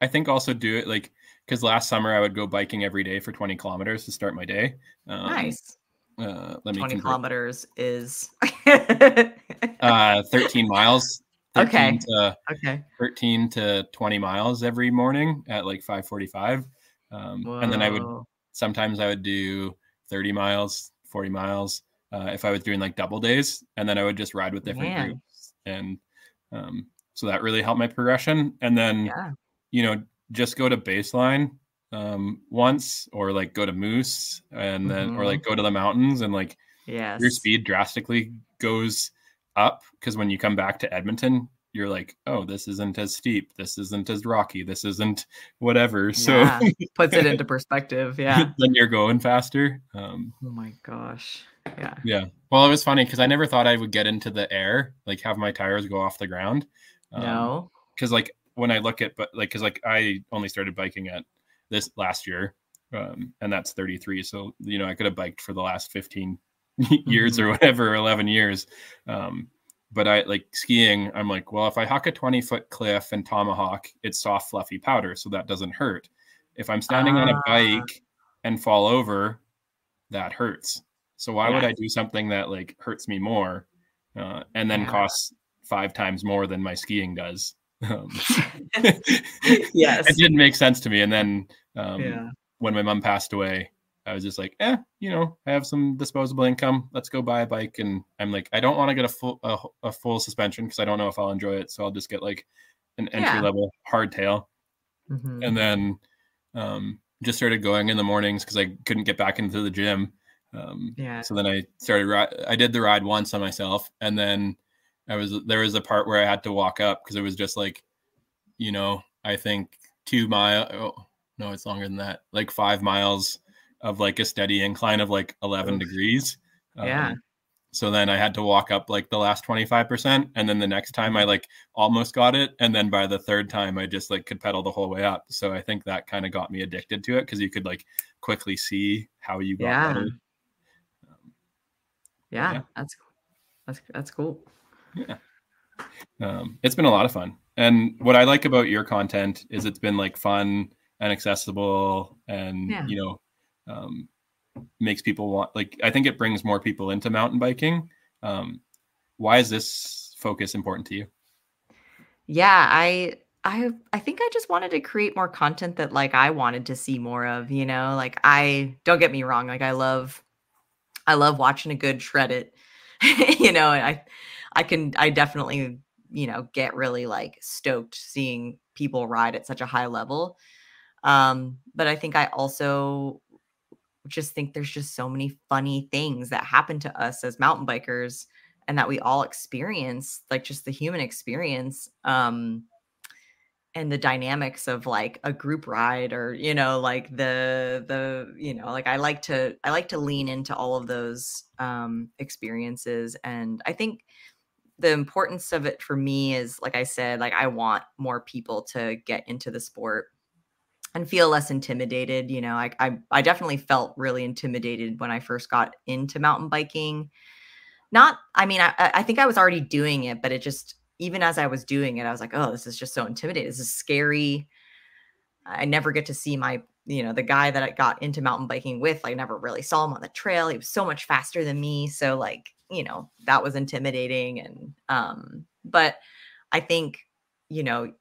I think also do it like because last summer I would go biking every day for 20 kilometers to start my day. Um, nice. Uh, let 20 kilometers is uh, 13 miles. 13 okay. To, okay. 13 to 20 miles every morning at like 545. Um, and then I would sometimes I would do 30 miles, 40 miles uh, if I was doing like double days. And then I would just ride with different Man. groups. And um, so that really helped my progression. And then yeah you know, just go to baseline um, once or like go to Moose and then mm-hmm. or like go to the mountains and like yes. your speed drastically goes up because when you come back to Edmonton, you're like, oh, this isn't as steep, this isn't as rocky, this isn't whatever. So yeah. puts it into perspective. Yeah. then you're going faster. Um, oh my gosh. Yeah. Yeah. Well, it was funny because I never thought I would get into the air, like have my tires go off the ground. Um, no. Because like when I look at but like because like I only started biking at this last year, um, and that's 33. So you know I could have biked for the last 15 years mm-hmm. or whatever, 11 years. Um, but I like skiing. I'm like, well, if I huck a 20 foot cliff and tomahawk, it's soft, fluffy powder, so that doesn't hurt. If I'm standing uh, on a ah. bike and fall over, that hurts. So why yeah. would I do something that like hurts me more, uh, and then yeah. costs five times more than my skiing does? Um, yes, it didn't make sense to me. And then um, yeah. when my mom passed away, I was just like, eh, you know, I have some disposable income. Let's go buy a bike. And I'm like, I don't want to get a full a, a full suspension because I don't know if I'll enjoy it. So I'll just get like an entry level hardtail. Mm-hmm. And then um, just started going in the mornings because I couldn't get back into the gym. Um, yeah. So then I started. I did the ride once on myself, and then I was there was a part where I had to walk up because it was just like, you know, I think two mile. Oh, no, it's longer than that. Like five miles of like a steady incline of like 11 Oof. degrees. Yeah. Um, so then I had to walk up like the last 25%. And then the next time I like almost got it. And then by the third time, I just like could pedal the whole way up. So I think that kind of got me addicted to it because you could like quickly see how you got yeah. better. Um, yeah, yeah, that's that's that's cool. Yeah. Um, it's been a lot of fun. And what I like about your content is it's been like fun and accessible and yeah. you know um, makes people want like i think it brings more people into mountain biking um, why is this focus important to you yeah i i i think i just wanted to create more content that like i wanted to see more of you know like i don't get me wrong like i love i love watching a good shred it you know i i can i definitely you know get really like stoked seeing people ride at such a high level um but i think i also just think there's just so many funny things that happen to us as mountain bikers and that we all experience like just the human experience um and the dynamics of like a group ride or you know like the the you know like i like to i like to lean into all of those um experiences and i think the importance of it for me is like i said like i want more people to get into the sport and feel less intimidated. You know, I, I, I definitely felt really intimidated when I first got into mountain biking. Not, I mean, I I think I was already doing it, but it just even as I was doing it, I was like, oh, this is just so intimidating. This is scary. I never get to see my, you know, the guy that I got into mountain biking with. I never really saw him on the trail. He was so much faster than me. So like, you know, that was intimidating. And um, but I think, you know,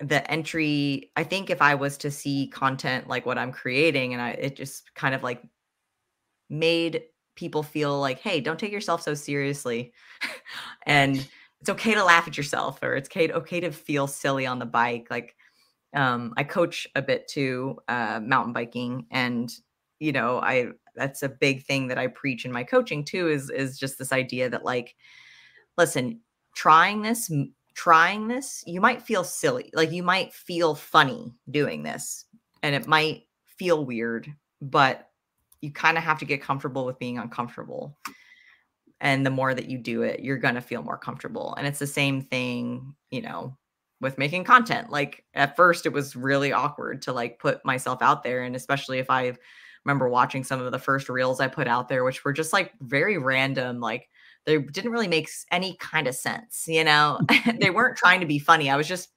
the entry i think if i was to see content like what i'm creating and i it just kind of like made people feel like hey don't take yourself so seriously and it's okay to laugh at yourself or it's okay, okay to feel silly on the bike like um, i coach a bit too uh, mountain biking and you know i that's a big thing that i preach in my coaching too is is just this idea that like listen trying this trying this, you might feel silly. Like you might feel funny doing this and it might feel weird, but you kind of have to get comfortable with being uncomfortable. And the more that you do it, you're going to feel more comfortable. And it's the same thing, you know, with making content. Like at first it was really awkward to like put myself out there and especially if I remember watching some of the first reels I put out there which were just like very random like they didn't really make any kind of sense you know? They weren't trying to be funny i was just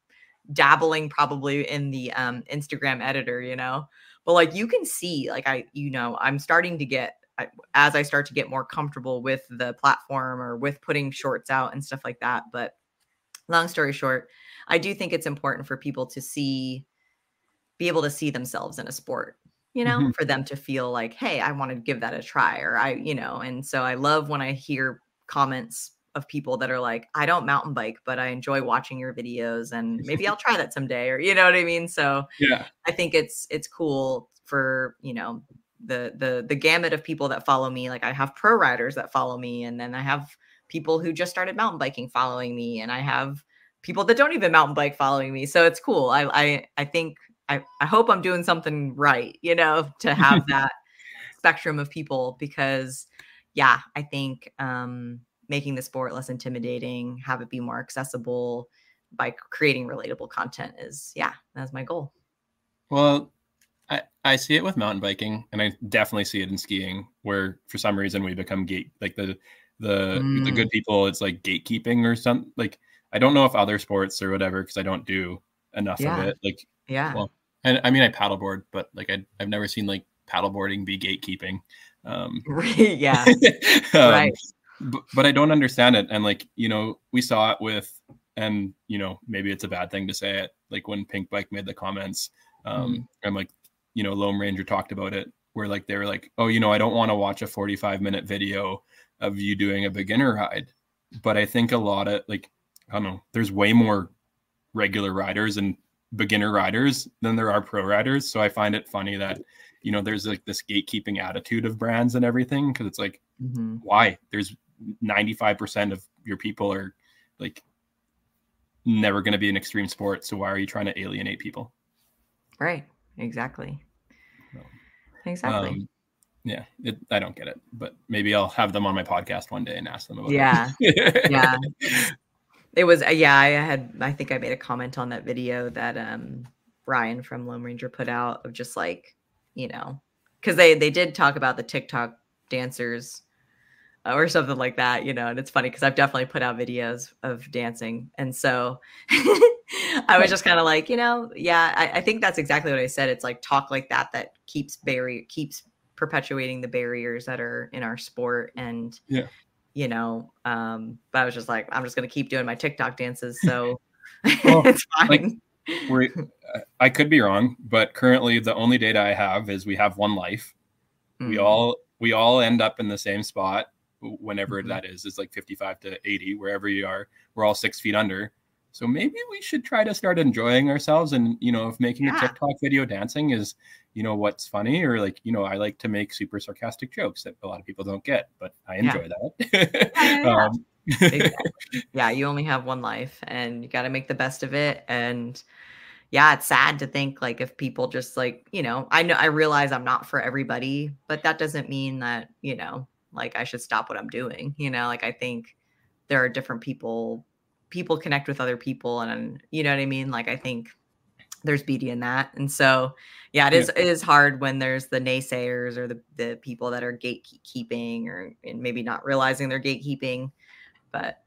dabbling probably in the um, instagram editor you know? But like you can see like i you know i'm starting to get I, as i start to get more comfortable with the platform or with putting shorts out and stuff like that but long story short i do think it's important for people to see be able to see themselves in a sport you know mm-hmm. for them to feel like hey i want to give that a try or i you know and so i love when i hear comments of people that are like, I don't mountain bike, but I enjoy watching your videos and maybe I'll try that someday or you know what I mean? So yeah, I think it's it's cool for, you know, the the the gamut of people that follow me. Like I have pro riders that follow me and then I have people who just started mountain biking following me and I have people that don't even mountain bike following me. So it's cool. I I I think I, I hope I'm doing something right, you know, to have that spectrum of people because yeah, I think um, making the sport less intimidating, have it be more accessible by creating relatable content is, yeah, that's my goal. Well, I, I see it with mountain biking and I definitely see it in skiing where for some reason we become gate like the the mm. the good people it's like gatekeeping or something like I don't know if other sports or whatever because I don't do enough yeah. of it like yeah well and I mean I paddleboard but like I, I've never seen like paddleboarding be gatekeeping um, yeah. um, right. But, but I don't understand it. And like, you know, we saw it with, and, you know, maybe it's a bad thing to say it, like when Pinkbike made the comments, um, mm. and like, you know, Loam Ranger talked about it, where like they were like, oh, you know, I don't want to watch a 45 minute video of you doing a beginner ride. But I think a lot of like, I don't know, there's way more regular riders and beginner riders than there are pro riders. So I find it funny that you know there's like this gatekeeping attitude of brands and everything because it's like mm-hmm. why? There's 95% of your people are like never going to be an extreme sport. So why are you trying to alienate people? Right. Exactly. Exactly. um, yeah it, i don't get it but maybe i'll have them on my podcast one day and ask them about yeah. It. yeah it was uh, yeah i had i think i made a comment on that video that um ryan from loam ranger put out of just like you know because they they did talk about the tiktok dancers or something like that, you know. And it's funny because I've definitely put out videos of dancing. And so I was just kind of like, you know, yeah, I, I, think that's exactly what I said. It's like talk like that that keeps barrier keeps perpetuating the barriers that are in our sport. And yeah, you know, um, but I was just like, I'm just gonna keep doing my TikTok dances. So well, it's fine. Like, I could be wrong, but currently the only data I have is we have one life. Mm-hmm. We all we all end up in the same spot whenever mm-hmm. that is It's like 55 to 80 wherever you are we're all six feet under so maybe we should try to start enjoying ourselves and you know if making yeah. a tiktok video dancing is you know what's funny or like you know i like to make super sarcastic jokes that a lot of people don't get but i enjoy yeah. that yeah, um, exactly. yeah you only have one life and you got to make the best of it and yeah, it's sad to think like if people just like, you know, I know I realize I'm not for everybody, but that doesn't mean that, you know, like I should stop what I'm doing. You know, like I think there are different people, people connect with other people, and you know what I mean. Like I think there's beauty in that, and so yeah, it is yeah. it is hard when there's the naysayers or the the people that are gatekeeping or and maybe not realizing they're gatekeeping, but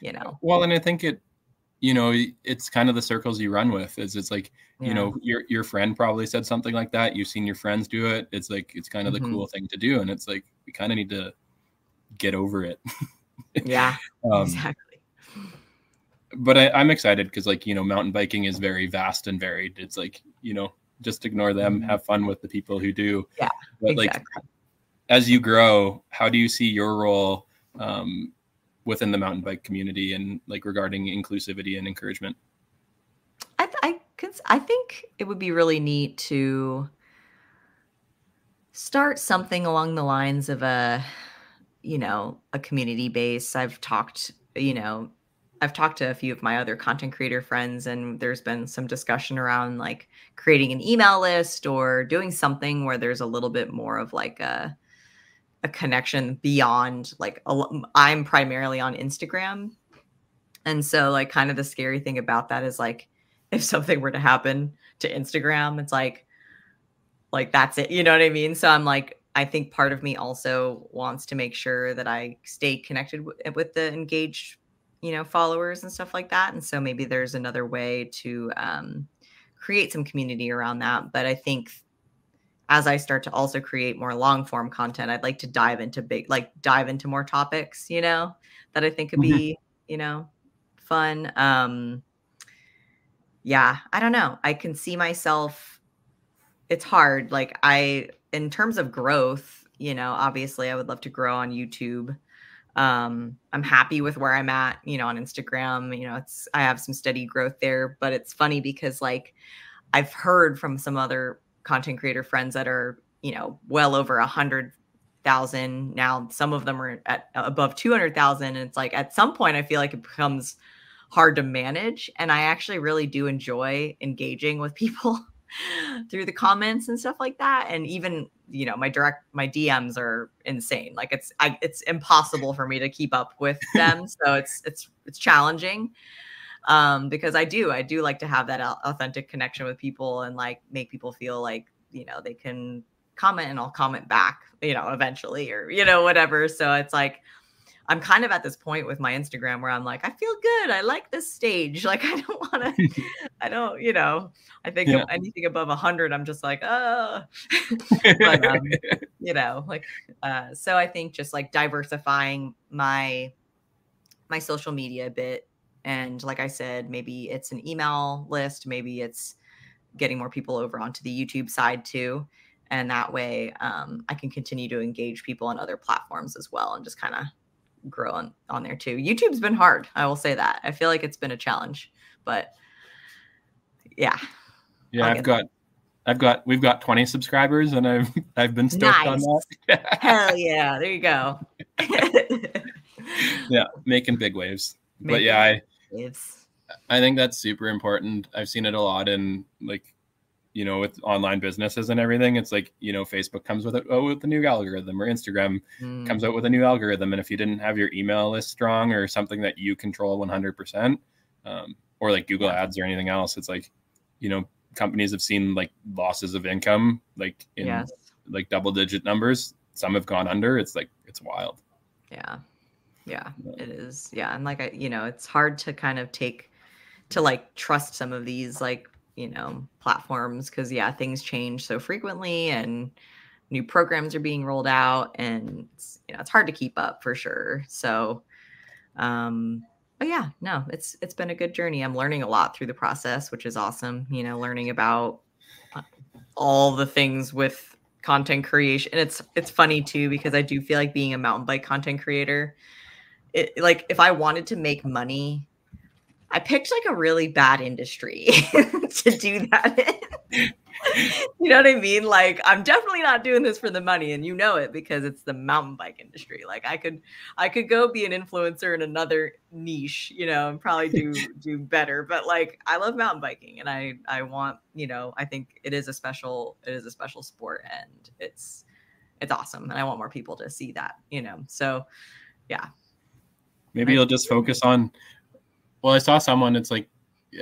you know. Well, and I think it you know it's kind of the circles you run with is it's like yeah. you know your your friend probably said something like that you've seen your friends do it it's like it's kind of mm-hmm. the cool thing to do and it's like we kind of need to get over it yeah um, exactly but I, i'm excited because like you know mountain biking is very vast and varied it's like you know just ignore them mm-hmm. have fun with the people who do yeah but exactly. like as you grow how do you see your role um, within the mountain bike community and like regarding inclusivity and encouragement? I I, I think it would be really neat to start something along the lines of a you know a community base. I've talked you know I've talked to a few of my other content creator friends, and there's been some discussion around like creating an email list or doing something where there's a little bit more of like a a connection beyond like I'm primarily on Instagram. And so like kind of the scary thing about that is like if something were to happen to Instagram, it's like like that's it. You know what I mean? So I'm like I think part of me also wants to make sure that I stay connected w- with the engaged, you know, followers and stuff like that. And so maybe there's another way to um, create some community around that. But I think as I start to also create more long form content, I'd like to dive into big, like dive into more topics, you know, that I think could mm-hmm. be, you know, fun. Um, yeah, I don't know. I can see myself. It's hard. Like I, in terms of growth, you know, obviously I would love to grow on YouTube. Um, I'm happy with where I'm at, you know, on Instagram. You know, it's I have some steady growth there, but it's funny because like I've heard from some other content creator friends that are you know well over a hundred thousand now some of them are at above 200,000 and it's like at some point I feel like it becomes hard to manage and I actually really do enjoy engaging with people through the comments and stuff like that. And even you know my direct my DMs are insane. Like it's I, it's impossible for me to keep up with them. So it's it's it's challenging. Um, because I do, I do like to have that authentic connection with people and like make people feel like, you know, they can comment and I'll comment back, you know, eventually or, you know, whatever. So it's like, I'm kind of at this point with my Instagram where I'm like, I feel good. I like this stage. Like, I don't want to, I don't, you know, I think yeah. anything above a hundred, I'm just like, oh, but, um, you know, like, uh, so I think just like diversifying my, my social media a bit and like I said, maybe it's an email list, maybe it's getting more people over onto the YouTube side too. And that way um, I can continue to engage people on other platforms as well and just kind of grow on, on there too. YouTube's been hard. I will say that. I feel like it's been a challenge, but Yeah. Yeah, I've got I've got we've got 20 subscribers and I've I've been stoked nice. on that. Hell yeah. There you go. yeah, making big waves. Making but yeah, I waves. I think that's super important. I've seen it a lot in like you know with online businesses and everything it's like you know facebook comes with a, oh, with a new algorithm or instagram mm. comes out with a new algorithm and if you didn't have your email list strong or something that you control 100% um, or like google ads or anything else it's like you know companies have seen like losses of income like in yes. like double digit numbers. Some have gone under. It's like it's wild. Yeah yeah. it is. Yeah and like i you know it's hard to kind of take to like trust some of these like you know platforms because yeah things change so frequently and new programs are being rolled out and it's, you know it's hard to keep up for sure. So um but yeah no it's it's been a good journey. I'm learning a lot through the process which is awesome you know learning about uh, all the things with content creation. And it's it's funny too because i do feel like being a mountain bike content creator it like if i wanted to make money I picked like a really bad industry to do that in. you know what I mean? Like I'm definitely not doing this for the money and you know it because it's the mountain bike industry. Like I could I could go be an influencer in another niche, you know, and probably do do better, but like I love mountain biking and I I want, you know, I think it is a special it is a special sport and it's it's awesome and I want more people to see that, you know. So, yeah. Maybe you'll just focus on well, I saw someone. It's like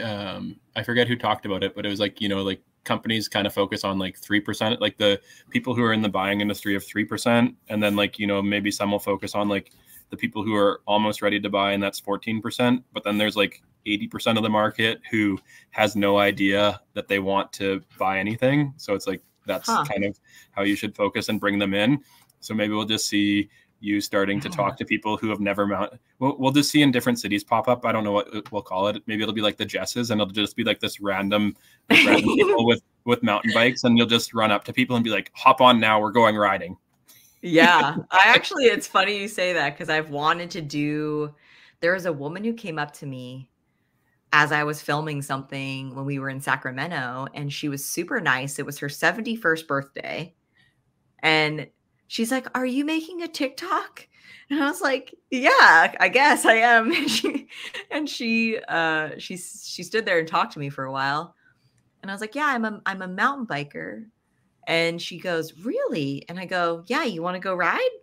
um, I forget who talked about it, but it was like you know like companies kind of focus on like three percent, like the people who are in the buying industry of three percent, and then like you know maybe some will focus on like the people who are almost ready to buy, and that's fourteen percent. But then there's like 80% of the market who has no idea that they want to buy anything. So it's like that's huh. kind of how you should focus and bring them in. So maybe we'll just see you starting to talk oh. to people who have never mounted. We'll, we'll just see in different cities pop up. I don't know what we'll call it. Maybe it'll be like the Jesses, and it'll just be like this random, random people with with mountain bikes, and you'll just run up to people and be like, "Hop on now, we're going riding." Yeah, I actually, it's funny you say that because I've wanted to do. There was a woman who came up to me as I was filming something when we were in Sacramento, and she was super nice. It was her 71st birthday. And she's like, Are you making a TikTok? And I was like, Yeah, I guess I am. And she and she uh she she stood there and talked to me for a while. And I was like, Yeah, I'm a I'm a mountain biker. And she goes, Really? And I go, Yeah, you want to go ride?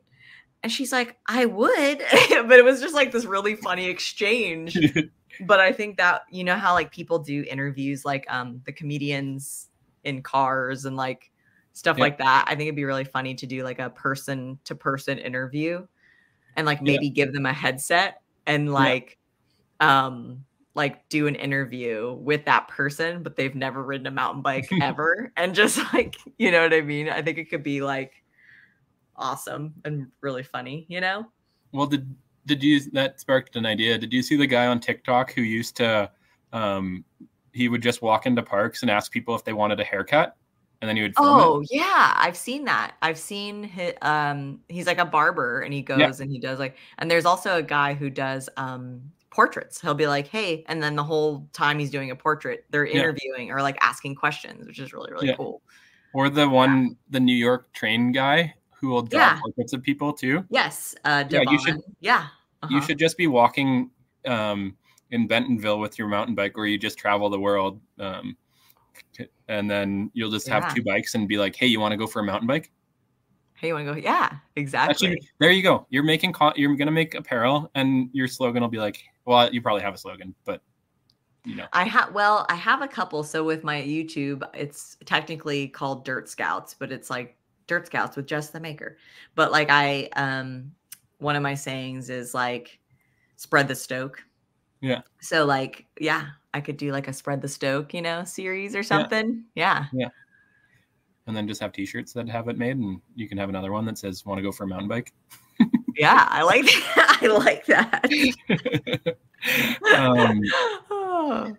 And she's like, I would. but it was just like this really funny exchange. but I think that you know how like people do interviews like um the comedians in cars and like stuff like that. I think it'd be really funny to do like a person to person interview and like maybe yeah. give them a headset and like yeah. um like do an interview with that person but they've never ridden a mountain bike ever and just like you know what I mean? I think it could be like awesome and really funny, you know? Well, did did you that sparked an idea? Did you see the guy on TikTok who used to um he would just walk into parks and ask people if they wanted a haircut? And then he would oh it. yeah i've seen that i've seen his, um he's like a barber and he goes yeah. and he does like and there's also a guy who does um portraits he'll be like hey and then the whole time he's doing a portrait they're interviewing yeah. or like asking questions which is really really yeah. cool or the one the new york train guy who will draw portraits of people too yes uh yeah you should yeah uh-huh. you should just be walking um in bentonville with your mountain bike where you just travel the world um and then you'll just have yeah. two bikes and be like, "Hey, you want to go for a mountain bike?" Hey, you want to go? Yeah, exactly. Actually, there you go. You're making co- you're gonna make apparel, and your slogan will be like, well, you probably have a slogan, but you know. I have well, I have a couple. So with my YouTube, it's technically called Dirt Scouts, but it's like Dirt Scouts with just the maker. But like I, um, one of my sayings is like, spread the stoke. Yeah. So like, yeah, I could do like a spread the stoke, you know, series or something. Yeah. Yeah. yeah. And then just have t-shirts that have it made and you can have another one that says want to go for a mountain bike. yeah, I like that. I like that. um, oh,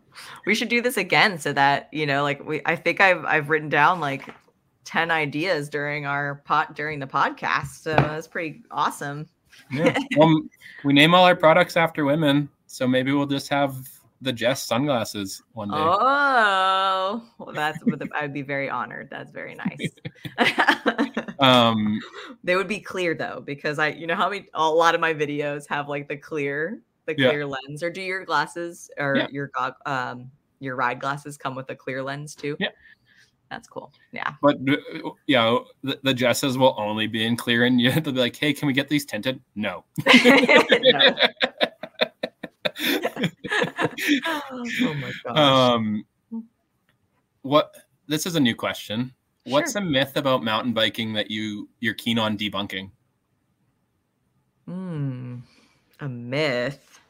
we should do this again so that, you know, like we I think I've I've written down like 10 ideas during our pot during the podcast. So that's pretty awesome. yeah. Well, we name all our products after women. So maybe we'll just have the Jess sunglasses one day. Oh, well, that's I'd be very honored. That's very nice. Um, they would be clear though, because I, you know, how many a lot of my videos have like the clear, the Yeah. clear lens, or do your glasses or Yeah. your gog, um, your ride glasses come with a clear lens too? Yeah. that's cool. Yeah, but uh, you know, the, the Jesses will only be in clear, and you have to be like, "Hey, can we get these tinted?" No. No. oh my gosh. um, what? This is a new question. What's a myth about mountain biking that you you're keen on debunking? Hmm, a myth.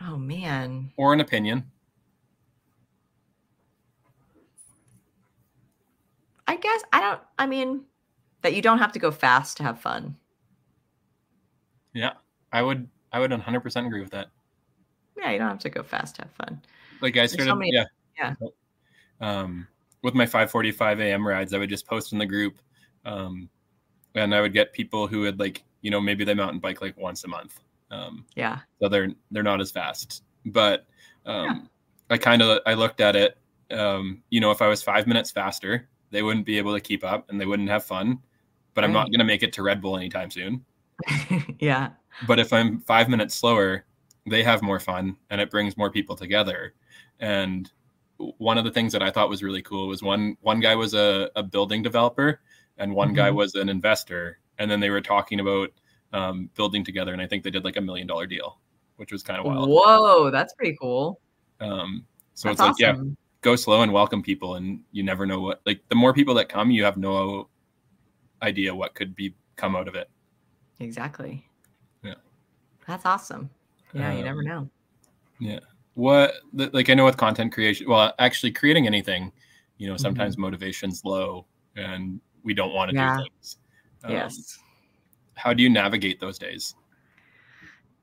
Oh man. or an opinion. I guess I don't. I mean, that you don't have to go fast to have fun. Yeah, I would I would 100% agree with that. Yeah, you don't have to go fast have fun. Like I so started, many- yeah, yeah. Um, with my 5:45 a.m. rides, I would just post in the group, um, and I would get people who would like, you know, maybe they mountain bike like once a month. Um, Yeah. so they're they're not as fast. But um, I kind of I looked at it. Um, you know, if I was five minutes faster, they wouldn't be able to keep up and they wouldn't have fun. But I'm not going to make it to Red Bull anytime soon. yeah. But if I'm five minutes slower, they have more fun and it brings more people together. And one of the things that I thought was really cool was one one guy was a, a building developer and one guy Mhm. was an investor. And then they were talking about um, building together. And I think they did like a million dollar deal, which was kind of wild. Whoa, that's pretty cool. Um, so That's it's like, yeah, go slow and welcome people. And you never know what, like the more people that come, you have no idea what could be come out of it. Exactly. Yeah. That's awesome. Yeah, you never Um, know. Yeah. What like I know with content creation, well, actually creating anything, you know, sometimes motivation's low and we don't want to Mm-hmm. Yeah. do things. Um, yes. How do you navigate those days?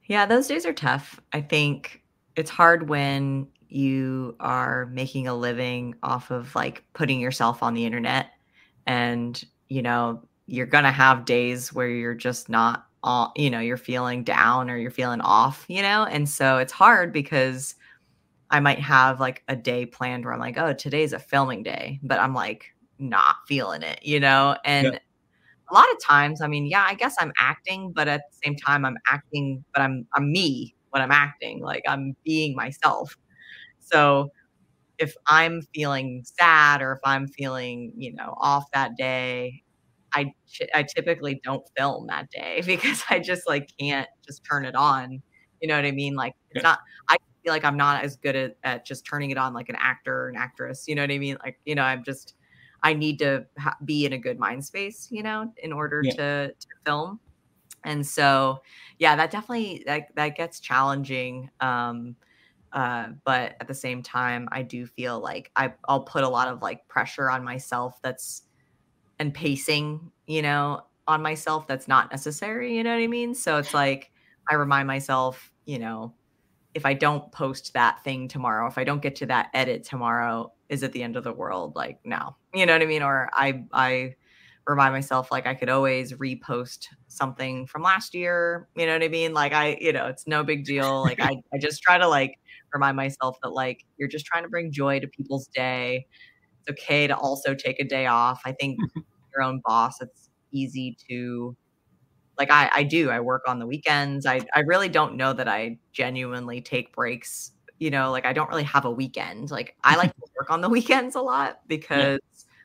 Yeah, those days are tough. I think it's hard when you are making a living off of like putting yourself on the internet and, you know, you're going to have days where you're just not all, you know, you're feeling down or you're feeling off, you know? And so it's hard because I might have like a day planned where I'm like, oh, today's a filming day, but I'm like not feeling it, you know? And a lot of times, I mean, yeah, I guess I'm acting, but at the same time, I'm acting, but I'm I'm me when I'm acting. Like I'm being myself. So if I'm feeling sad or if I'm feeling, you know, off that day, I I typically don't film that day because I just like can't just turn it on. You know what I mean? Like it's Yeah. not. I feel like I'm not as good at, at just turning it on like an actor or an actress. You know what I mean? Like you know, I'm just I need to ha- be in a good mind space, you know, in order Yeah. to, to film. And so, yeah, that definitely that that gets challenging. Um, uh, but at the same time, I do feel like I I'll put a lot of like pressure on myself. That's and pacing, you know, on myself. That's not necessary. You know what I mean? So it's like I remind myself, you know, if I don't post that thing tomorrow, if I don't get to that edit tomorrow, is it the end of the world? Like, no, you know what I mean? Or I, I remind myself like I could always repost something from last year. You know what I mean? Like I, you know, it's no big deal. Like I, I just try to like remind myself that like you're just trying to bring joy to people's day. It's okay to also take a day off. I think your own boss, it's easy to like I, I do i work on the weekends. I, I really don't know that i genuinely take breaks you know like i don't really have a weekend. Like i like to work on the weekends a lot because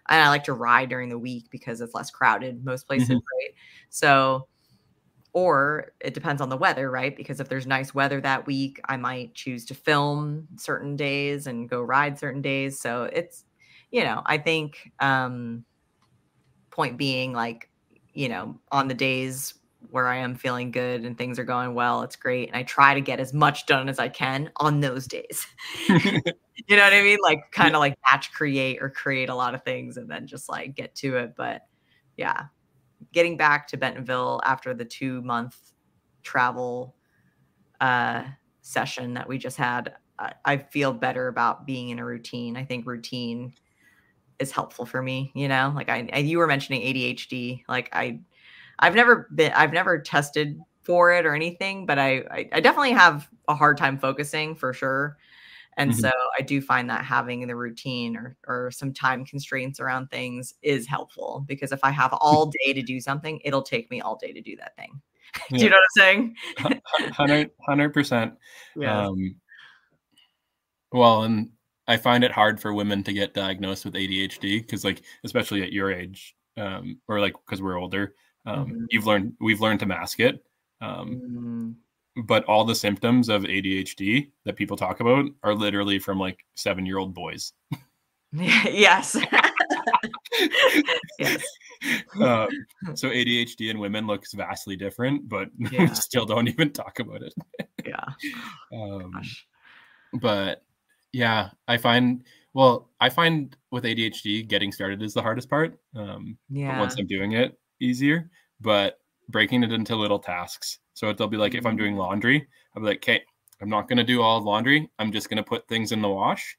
and i like to ride during the week because it's less crowded most places Mhm. right? So or it depends on the weather right? Because if there's nice weather that week i might choose to film certain days and go ride certain days. So it's you know i think um point being like you know on the days where i am feeling good and things are going well it's great and i try to get as much done as i can on those days. You know what i mean? Like kind of like batch create or create a lot of things and then just like get to it but yeah. Getting back to bentonville after the two month travel uh session that we just had I, I feel better about being in a routine. I think routine is helpful for me you know like I, I you were mentioning adhd like i i've never been i've never tested for it or anything but I, I i definitely have a hard time focusing for sure. And Mhm. so I do find that having the routine or or some time constraints around things is helpful because if I have all day to do something, it'll take me all day to do that thing. do you know what I'm saying? Hundred hundred percent. Yes. Um, well, and I find it hard for women to get diagnosed with ADHD because, like, especially at your age, um, or like because we're older, um, Mhm. you've learned we've learned to mask it. Um, Mm. but all the symptoms of ADHD that people talk about are literally from like seven year old boys. yes. yes. um, so ADHD in women looks vastly different, but Yeah. we still don't even talk about it. Yeah. Um, but yeah, I find well, I find with ADHD getting started is the hardest part. Um, Yeah. once I'm doing it, easier. But breaking it into little tasks. So it'll be like if I'm doing Mm. laundry, I'll be like, okay, I'm not gonna do all laundry. I'm just gonna put things in the wash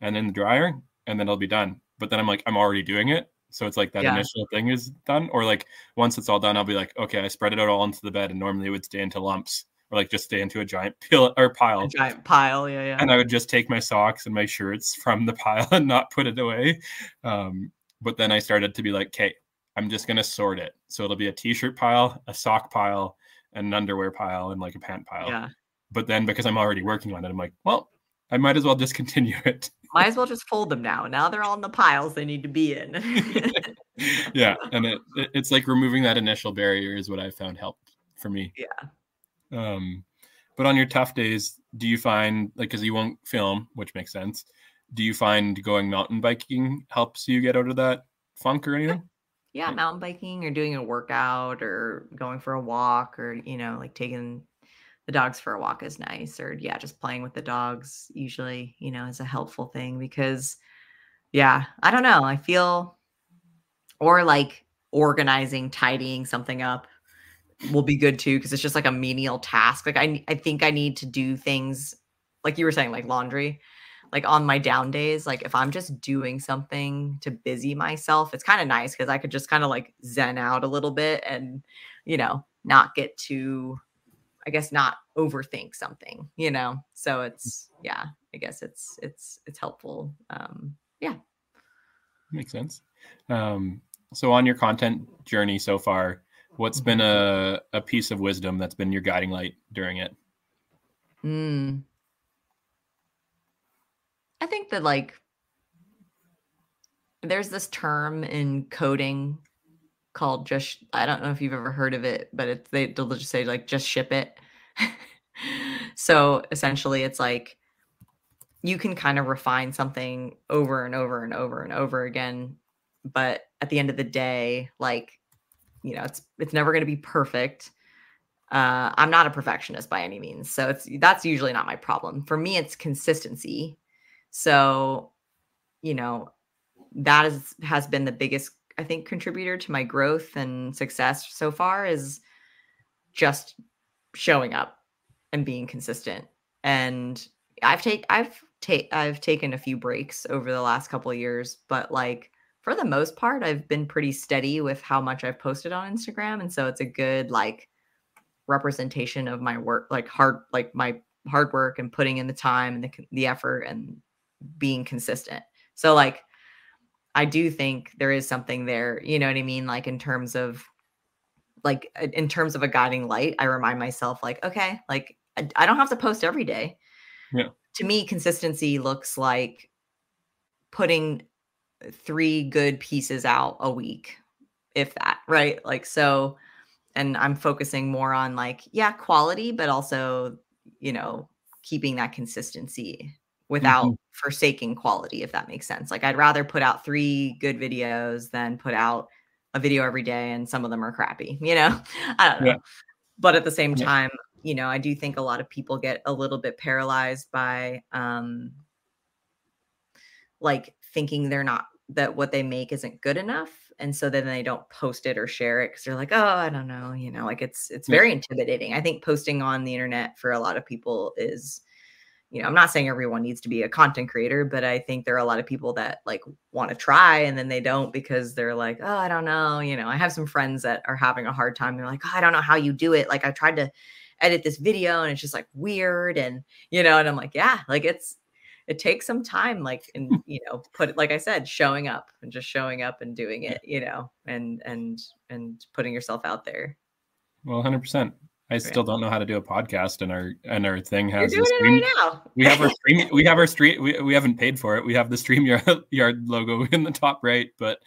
and in the dryer, and then it'll be done. But then I'm like, I'm already doing it. So it's like that Yeah. initial thing is done. Or like once it's all done, I'll be like, okay, I spread it out all into the bed, and normally it would stay into lumps or like just stay into a giant pile or pile A giant pile. Yeah. Yeah. and I would just take my socks and my shirts from the pile and not put it away. Um, but then I started to be like, okay, I'm just gonna sort it. So it'll be a t-shirt pile, a sock pile, and an underwear pile, and like a pant pile. yeah. But then because I'm already working on it, I'm like, well, I might as well discontinue it. Might as well just fold them now. Now they're all in the piles they need to be in. yeah, and it, it- it's like removing that initial barrier is what I found helped for me. yeah. Um, but on your tough days, do you find like because you won't film, which makes sense? Do you find going mountain biking helps you get out of that funk or anything? yeah, Yeah. mountain biking or doing a workout or going for a walk or, you know, like taking the dogs for a walk is nice. Or, yeah, just playing with the dogs usually, you know, is a helpful thing because, yeah, I don't know. I feel, or like organizing, tidying something up will be good too because it's just like a menial task. Like, I, I think I need to do things like you were saying, like laundry like on my down days, like if I'm just doing something to busy myself, it's kind of nice because I could just kind of like zen out a little bit and, you know, not get too, I guess, not overthink something, you know. So it's yeah, I guess it's it's it's helpful. Um, yeah. Makes sense. Um, so on your content journey so far, what's been a, a piece of wisdom that's been your guiding light during it? Mm. I think that like there's this term in coding called just I don't know if you've ever heard of it, but it's they they'll just say like just ship it. so essentially it's like you can kind of refine something over and over and over and over again, but at the end of the day, like you know, it's it's never going to be perfect. Uh, I'm not a perfectionist by any means, so it's that's usually not my problem. For me, it's consistency. So, you know, that is has been the biggest I think contributor to my growth and success so far is just showing up and being consistent. And I've take I've take I've taken a few breaks over the last couple years, but like for the most part, I've been pretty steady with how much I've posted on Instagram, and so it's a good like representation of my work, like hard like my hard work and putting in the time and the the effort and being consistent. So like I do think there is something there, you know what I mean? Like in terms of like in terms of a guiding light, I remind myself like, okay, like I, I don't have to post every day. Yeah. To me, consistency looks like putting three good pieces out a week, if that, right? Like so and I'm focusing more on like, yeah, quality, but also, you know, keeping that consistency without Mhm. forsaking quality, if that makes sense. Like I'd rather put out three good videos than put out a video every day and some of them are crappy, you know? I don't know. Yeah. But at the same Yeah. time, you know, I do think a lot of people get a little bit paralyzed by um like thinking they're not that what they make isn't good enough and so then they don't post it or share it because they're like oh i don't know you know like it's it's Yeah. very intimidating i think posting on the internet for a lot of people is you know i'm not saying everyone needs to be a content creator but i think there are a lot of people that like want to try and then they don't because they're like oh i don't know you know i have some friends that are having a hard time they're like oh, i don't know how you do it like i tried to edit this video and it's just like weird and you know and i'm like yeah like it's it takes some time like and you know put it like i said showing up and just showing up and doing it you know and and and putting yourself out there well 100% I still don't know how to do a podcast, and our and our thing has. You're doing stream, it right now. we have our stream. We have our street. We, we haven't paid for it. We have the Streamyard yard logo in the top right, but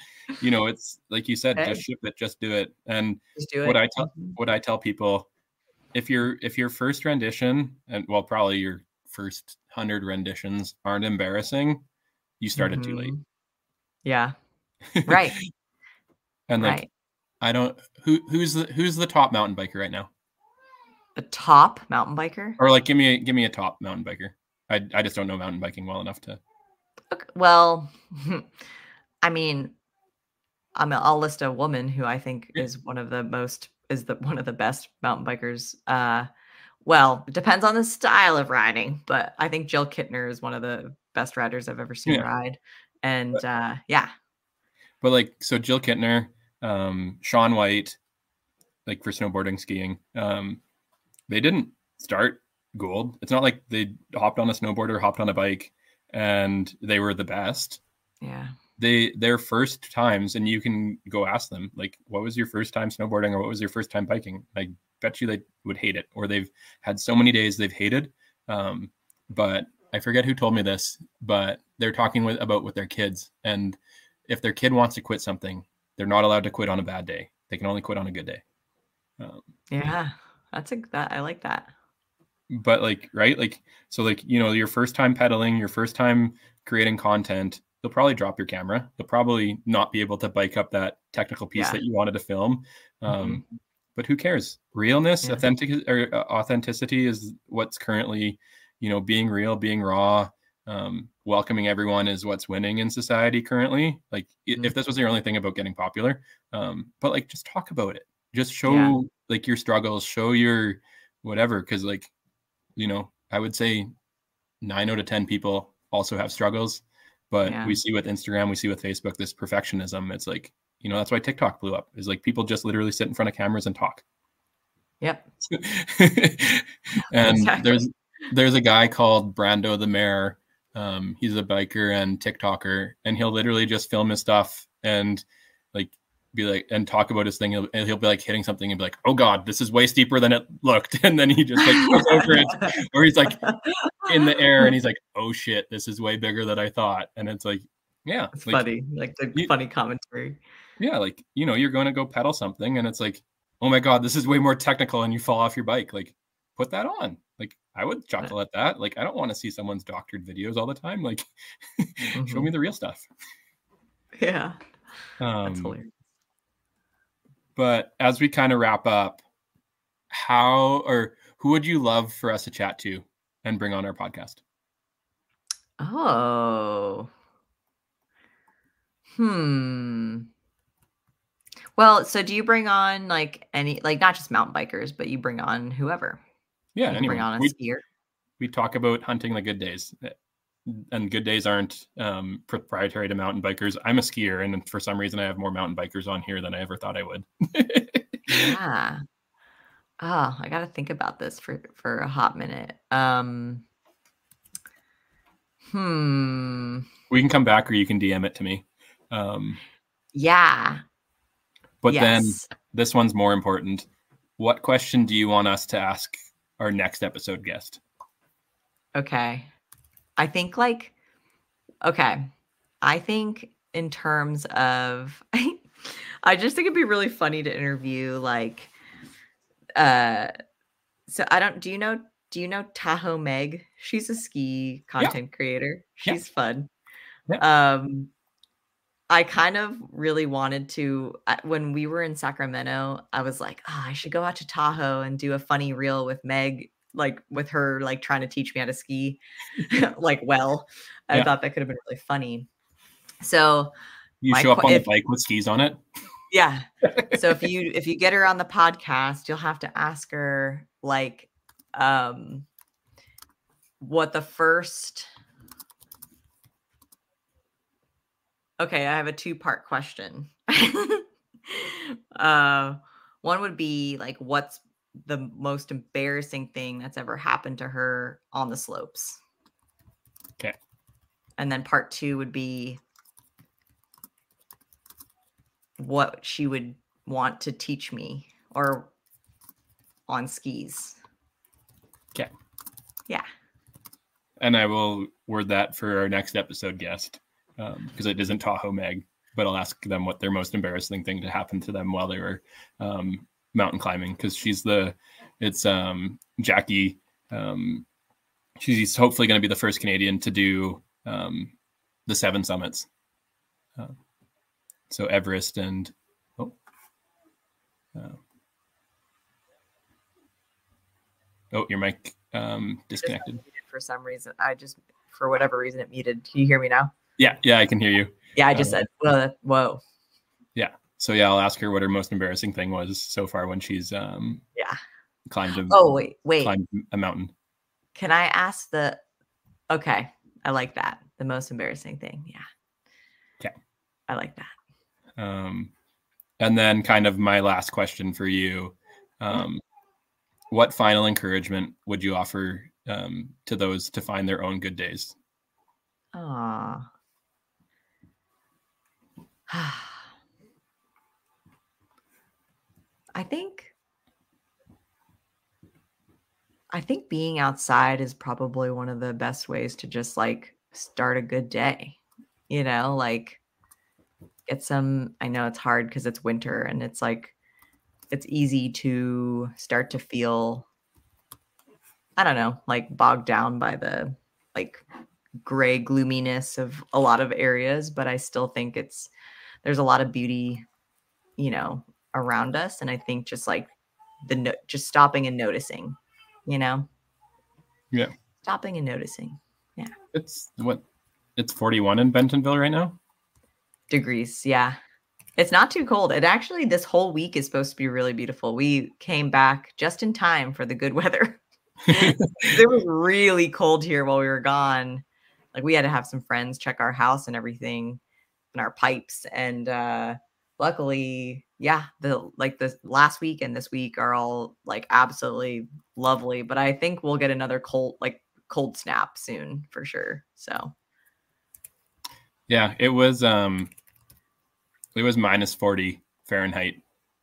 you know, it's like you said, just ship it, just do it. And do it. what I tell mm-hmm. what I tell people, if your if your first rendition and well, probably your first hundred renditions aren't embarrassing, you started mm-hmm. too late. Mm-hmm. Yeah. Right. and like, right. I don't who who's the who's the top mountain biker right now a top mountain biker? Or like give me a give me a top mountain biker. I I just don't know mountain biking well enough to. Okay, well, I mean, I'm I'll list a woman who I think is one of the most is the one of the best mountain bikers. Uh, well, it depends on the style of riding, but I think Jill Kintner is one of the best riders I've ever seen yeah. ride. And but, uh, yeah. But like so Jill Kintner, um, Shaun White, like for snowboarding, skiing, um, they didn't start gold. It's not like they hopped on a snowboard or hopped on a bike and they were the best. Yeah. They their first times, and you can go ask them, like, what was your first time snowboarding or what was your first time biking? I bet you they would hate it, or they've had so many days they've hated. Um, but I forget who told me this, but they're talking with about with their kids, and if their kid wants to quit something, they're not allowed to quit on a bad day. They can only quit on a good day. Um, yeah. That's a that I like that. But like, right? Like, so like, you know, your first time pedaling, your first time creating content, you'll probably drop your camera. You'll probably not be able to bike up that technical piece yeah. that you wanted to film. Um, mm-hmm. But who cares? Realness, yeah. authentic or uh, authenticity is what's currently, you know, being real, being raw, um, welcoming everyone is what's winning in society currently. Like, mm-hmm. if this was your only thing about getting popular, um, but like, just talk about it. Just show yeah like your struggles, show your whatever. Cause like, you know, I would say nine out of 10 people also have struggles. But yeah. we see with Instagram, we see with Facebook, this perfectionism. It's like, you know, that's why TikTok blew up. Is like people just literally sit in front of cameras and talk. Yep. and exactly. there's there's a guy called Brando the Mayor. Um, he's a biker and TikToker, and he'll literally just film his stuff and like be like and talk about his thing he'll, and he'll be like hitting something and be like oh god this is way steeper than it looked and then he just like goes over it or he's like in the air and he's like oh shit this is way bigger than i thought and it's like yeah it's like, funny like the you, funny commentary yeah like you know you're going to go pedal something and it's like oh my god this is way more technical and you fall off your bike like put that on like i would chuckle at that like i don't want to see someone's doctored videos all the time like mm-hmm. show me the real stuff yeah um, that's hilarious but as we kind of wrap up, how or who would you love for us to chat to and bring on our podcast? Oh. Hmm. Well, so do you bring on like any like not just mountain bikers, but you bring on whoever? Yeah, bring on a we, skier. We talk about hunting the good days and good days aren't um, proprietary to mountain bikers. I'm a skier, and for some reason, I have more mountain bikers on here than I ever thought I would. yeah. Oh, I got to think about this for for a hot minute. Um, hmm. We can come back, or you can DM it to me. Um, yeah. But yes. then this one's more important. What question do you want us to ask our next episode guest? Okay. I think like okay. I think in terms of I just think it'd be really funny to interview like uh so I don't do you know do you know Tahoe Meg? She's a ski content yeah. creator. She's yeah. fun. Yeah. Um I kind of really wanted to when we were in Sacramento, I was like, oh, I should go out to Tahoe and do a funny reel with Meg like with her like trying to teach me how to ski like well. I yeah. thought that could have been really funny. So you show up on if, the bike with skis on it. Yeah. so if you if you get her on the podcast, you'll have to ask her like um what the first Okay, I have a two-part question. uh one would be like what's the most embarrassing thing that's ever happened to her on the slopes. Okay. And then part two would be what she would want to teach me or on skis. Okay. Yeah. And I will word that for our next episode guest because um, it isn't Tahoe Meg, but I'll ask them what their most embarrassing thing to happen to them while they were um, mountain climbing because she's the it's um, Jackie. Um, she's hopefully going to be the first Canadian to do um, the seven summits. Uh, so Everest and oh, uh, oh, your mic um, disconnected for some reason. I just for whatever reason it muted. Can you hear me now? Yeah, yeah, I can hear you. Yeah, I just uh, said whoa. whoa. Yeah. So yeah, I'll ask her what her most embarrassing thing was so far when she's um yeah climbed a oh wait wait climbed a mountain. Can I ask the? Okay, I like that. The most embarrassing thing. Yeah. Okay. I like that. Um, and then kind of my last question for you. Um, what final encouragement would you offer um, to those to find their own good days? Ah. I think I think being outside is probably one of the best ways to just like start a good day. You know, like get some I know it's hard cuz it's winter and it's like it's easy to start to feel I don't know, like bogged down by the like gray gloominess of a lot of areas, but I still think it's there's a lot of beauty, you know, around us and I think just like the no- just stopping and noticing, you know. Yeah. Stopping and noticing. Yeah. It's what it's 41 in Bentonville right now. Degrees, yeah. It's not too cold. It actually this whole week is supposed to be really beautiful. We came back just in time for the good weather. it was really cold here while we were gone. Like we had to have some friends check our house and everything and our pipes and uh luckily yeah the like the last week and this week are all like absolutely lovely but i think we'll get another cold like cold snap soon for sure so. Yeah it was um it was minus 40 fahrenheit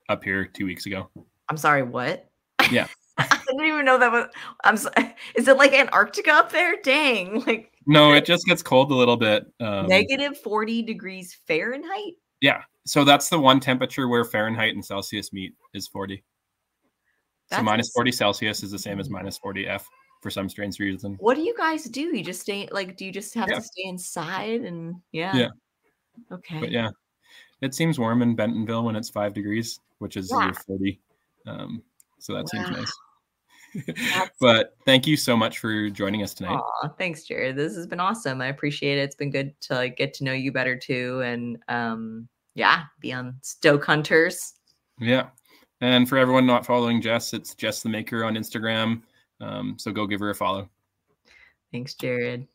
up here two weeks ago. I'm sorry what? Yeah. I didn't even know that was i'm sorry. is it like antarctica up there? Dang like no it just gets cold a little bit um, negative 40 degrees fahrenheit? Yeah so that's the one temperature where fahrenheit and celsius meet is 40 that's so minus 40 celsius is the same as minus 40 f for some strange reason. What do you guys do? You just stay like do you just have yeah. to stay inside and yeah. Yeah. Okay. But yeah it seems warm in bentonville when it's five degrees which is yeah. 40 um, so that wow. seems nice but thank you so much for joining us tonight. Aw, thanks, Jared. This has been awesome. I appreciate it. It's been good to like get to know you better too, and um, yeah, be on Stoke Hunters. Yeah, and for everyone not following Jess, it's Jess the Maker on Instagram. Um, so go give her a follow. Thanks, Jared.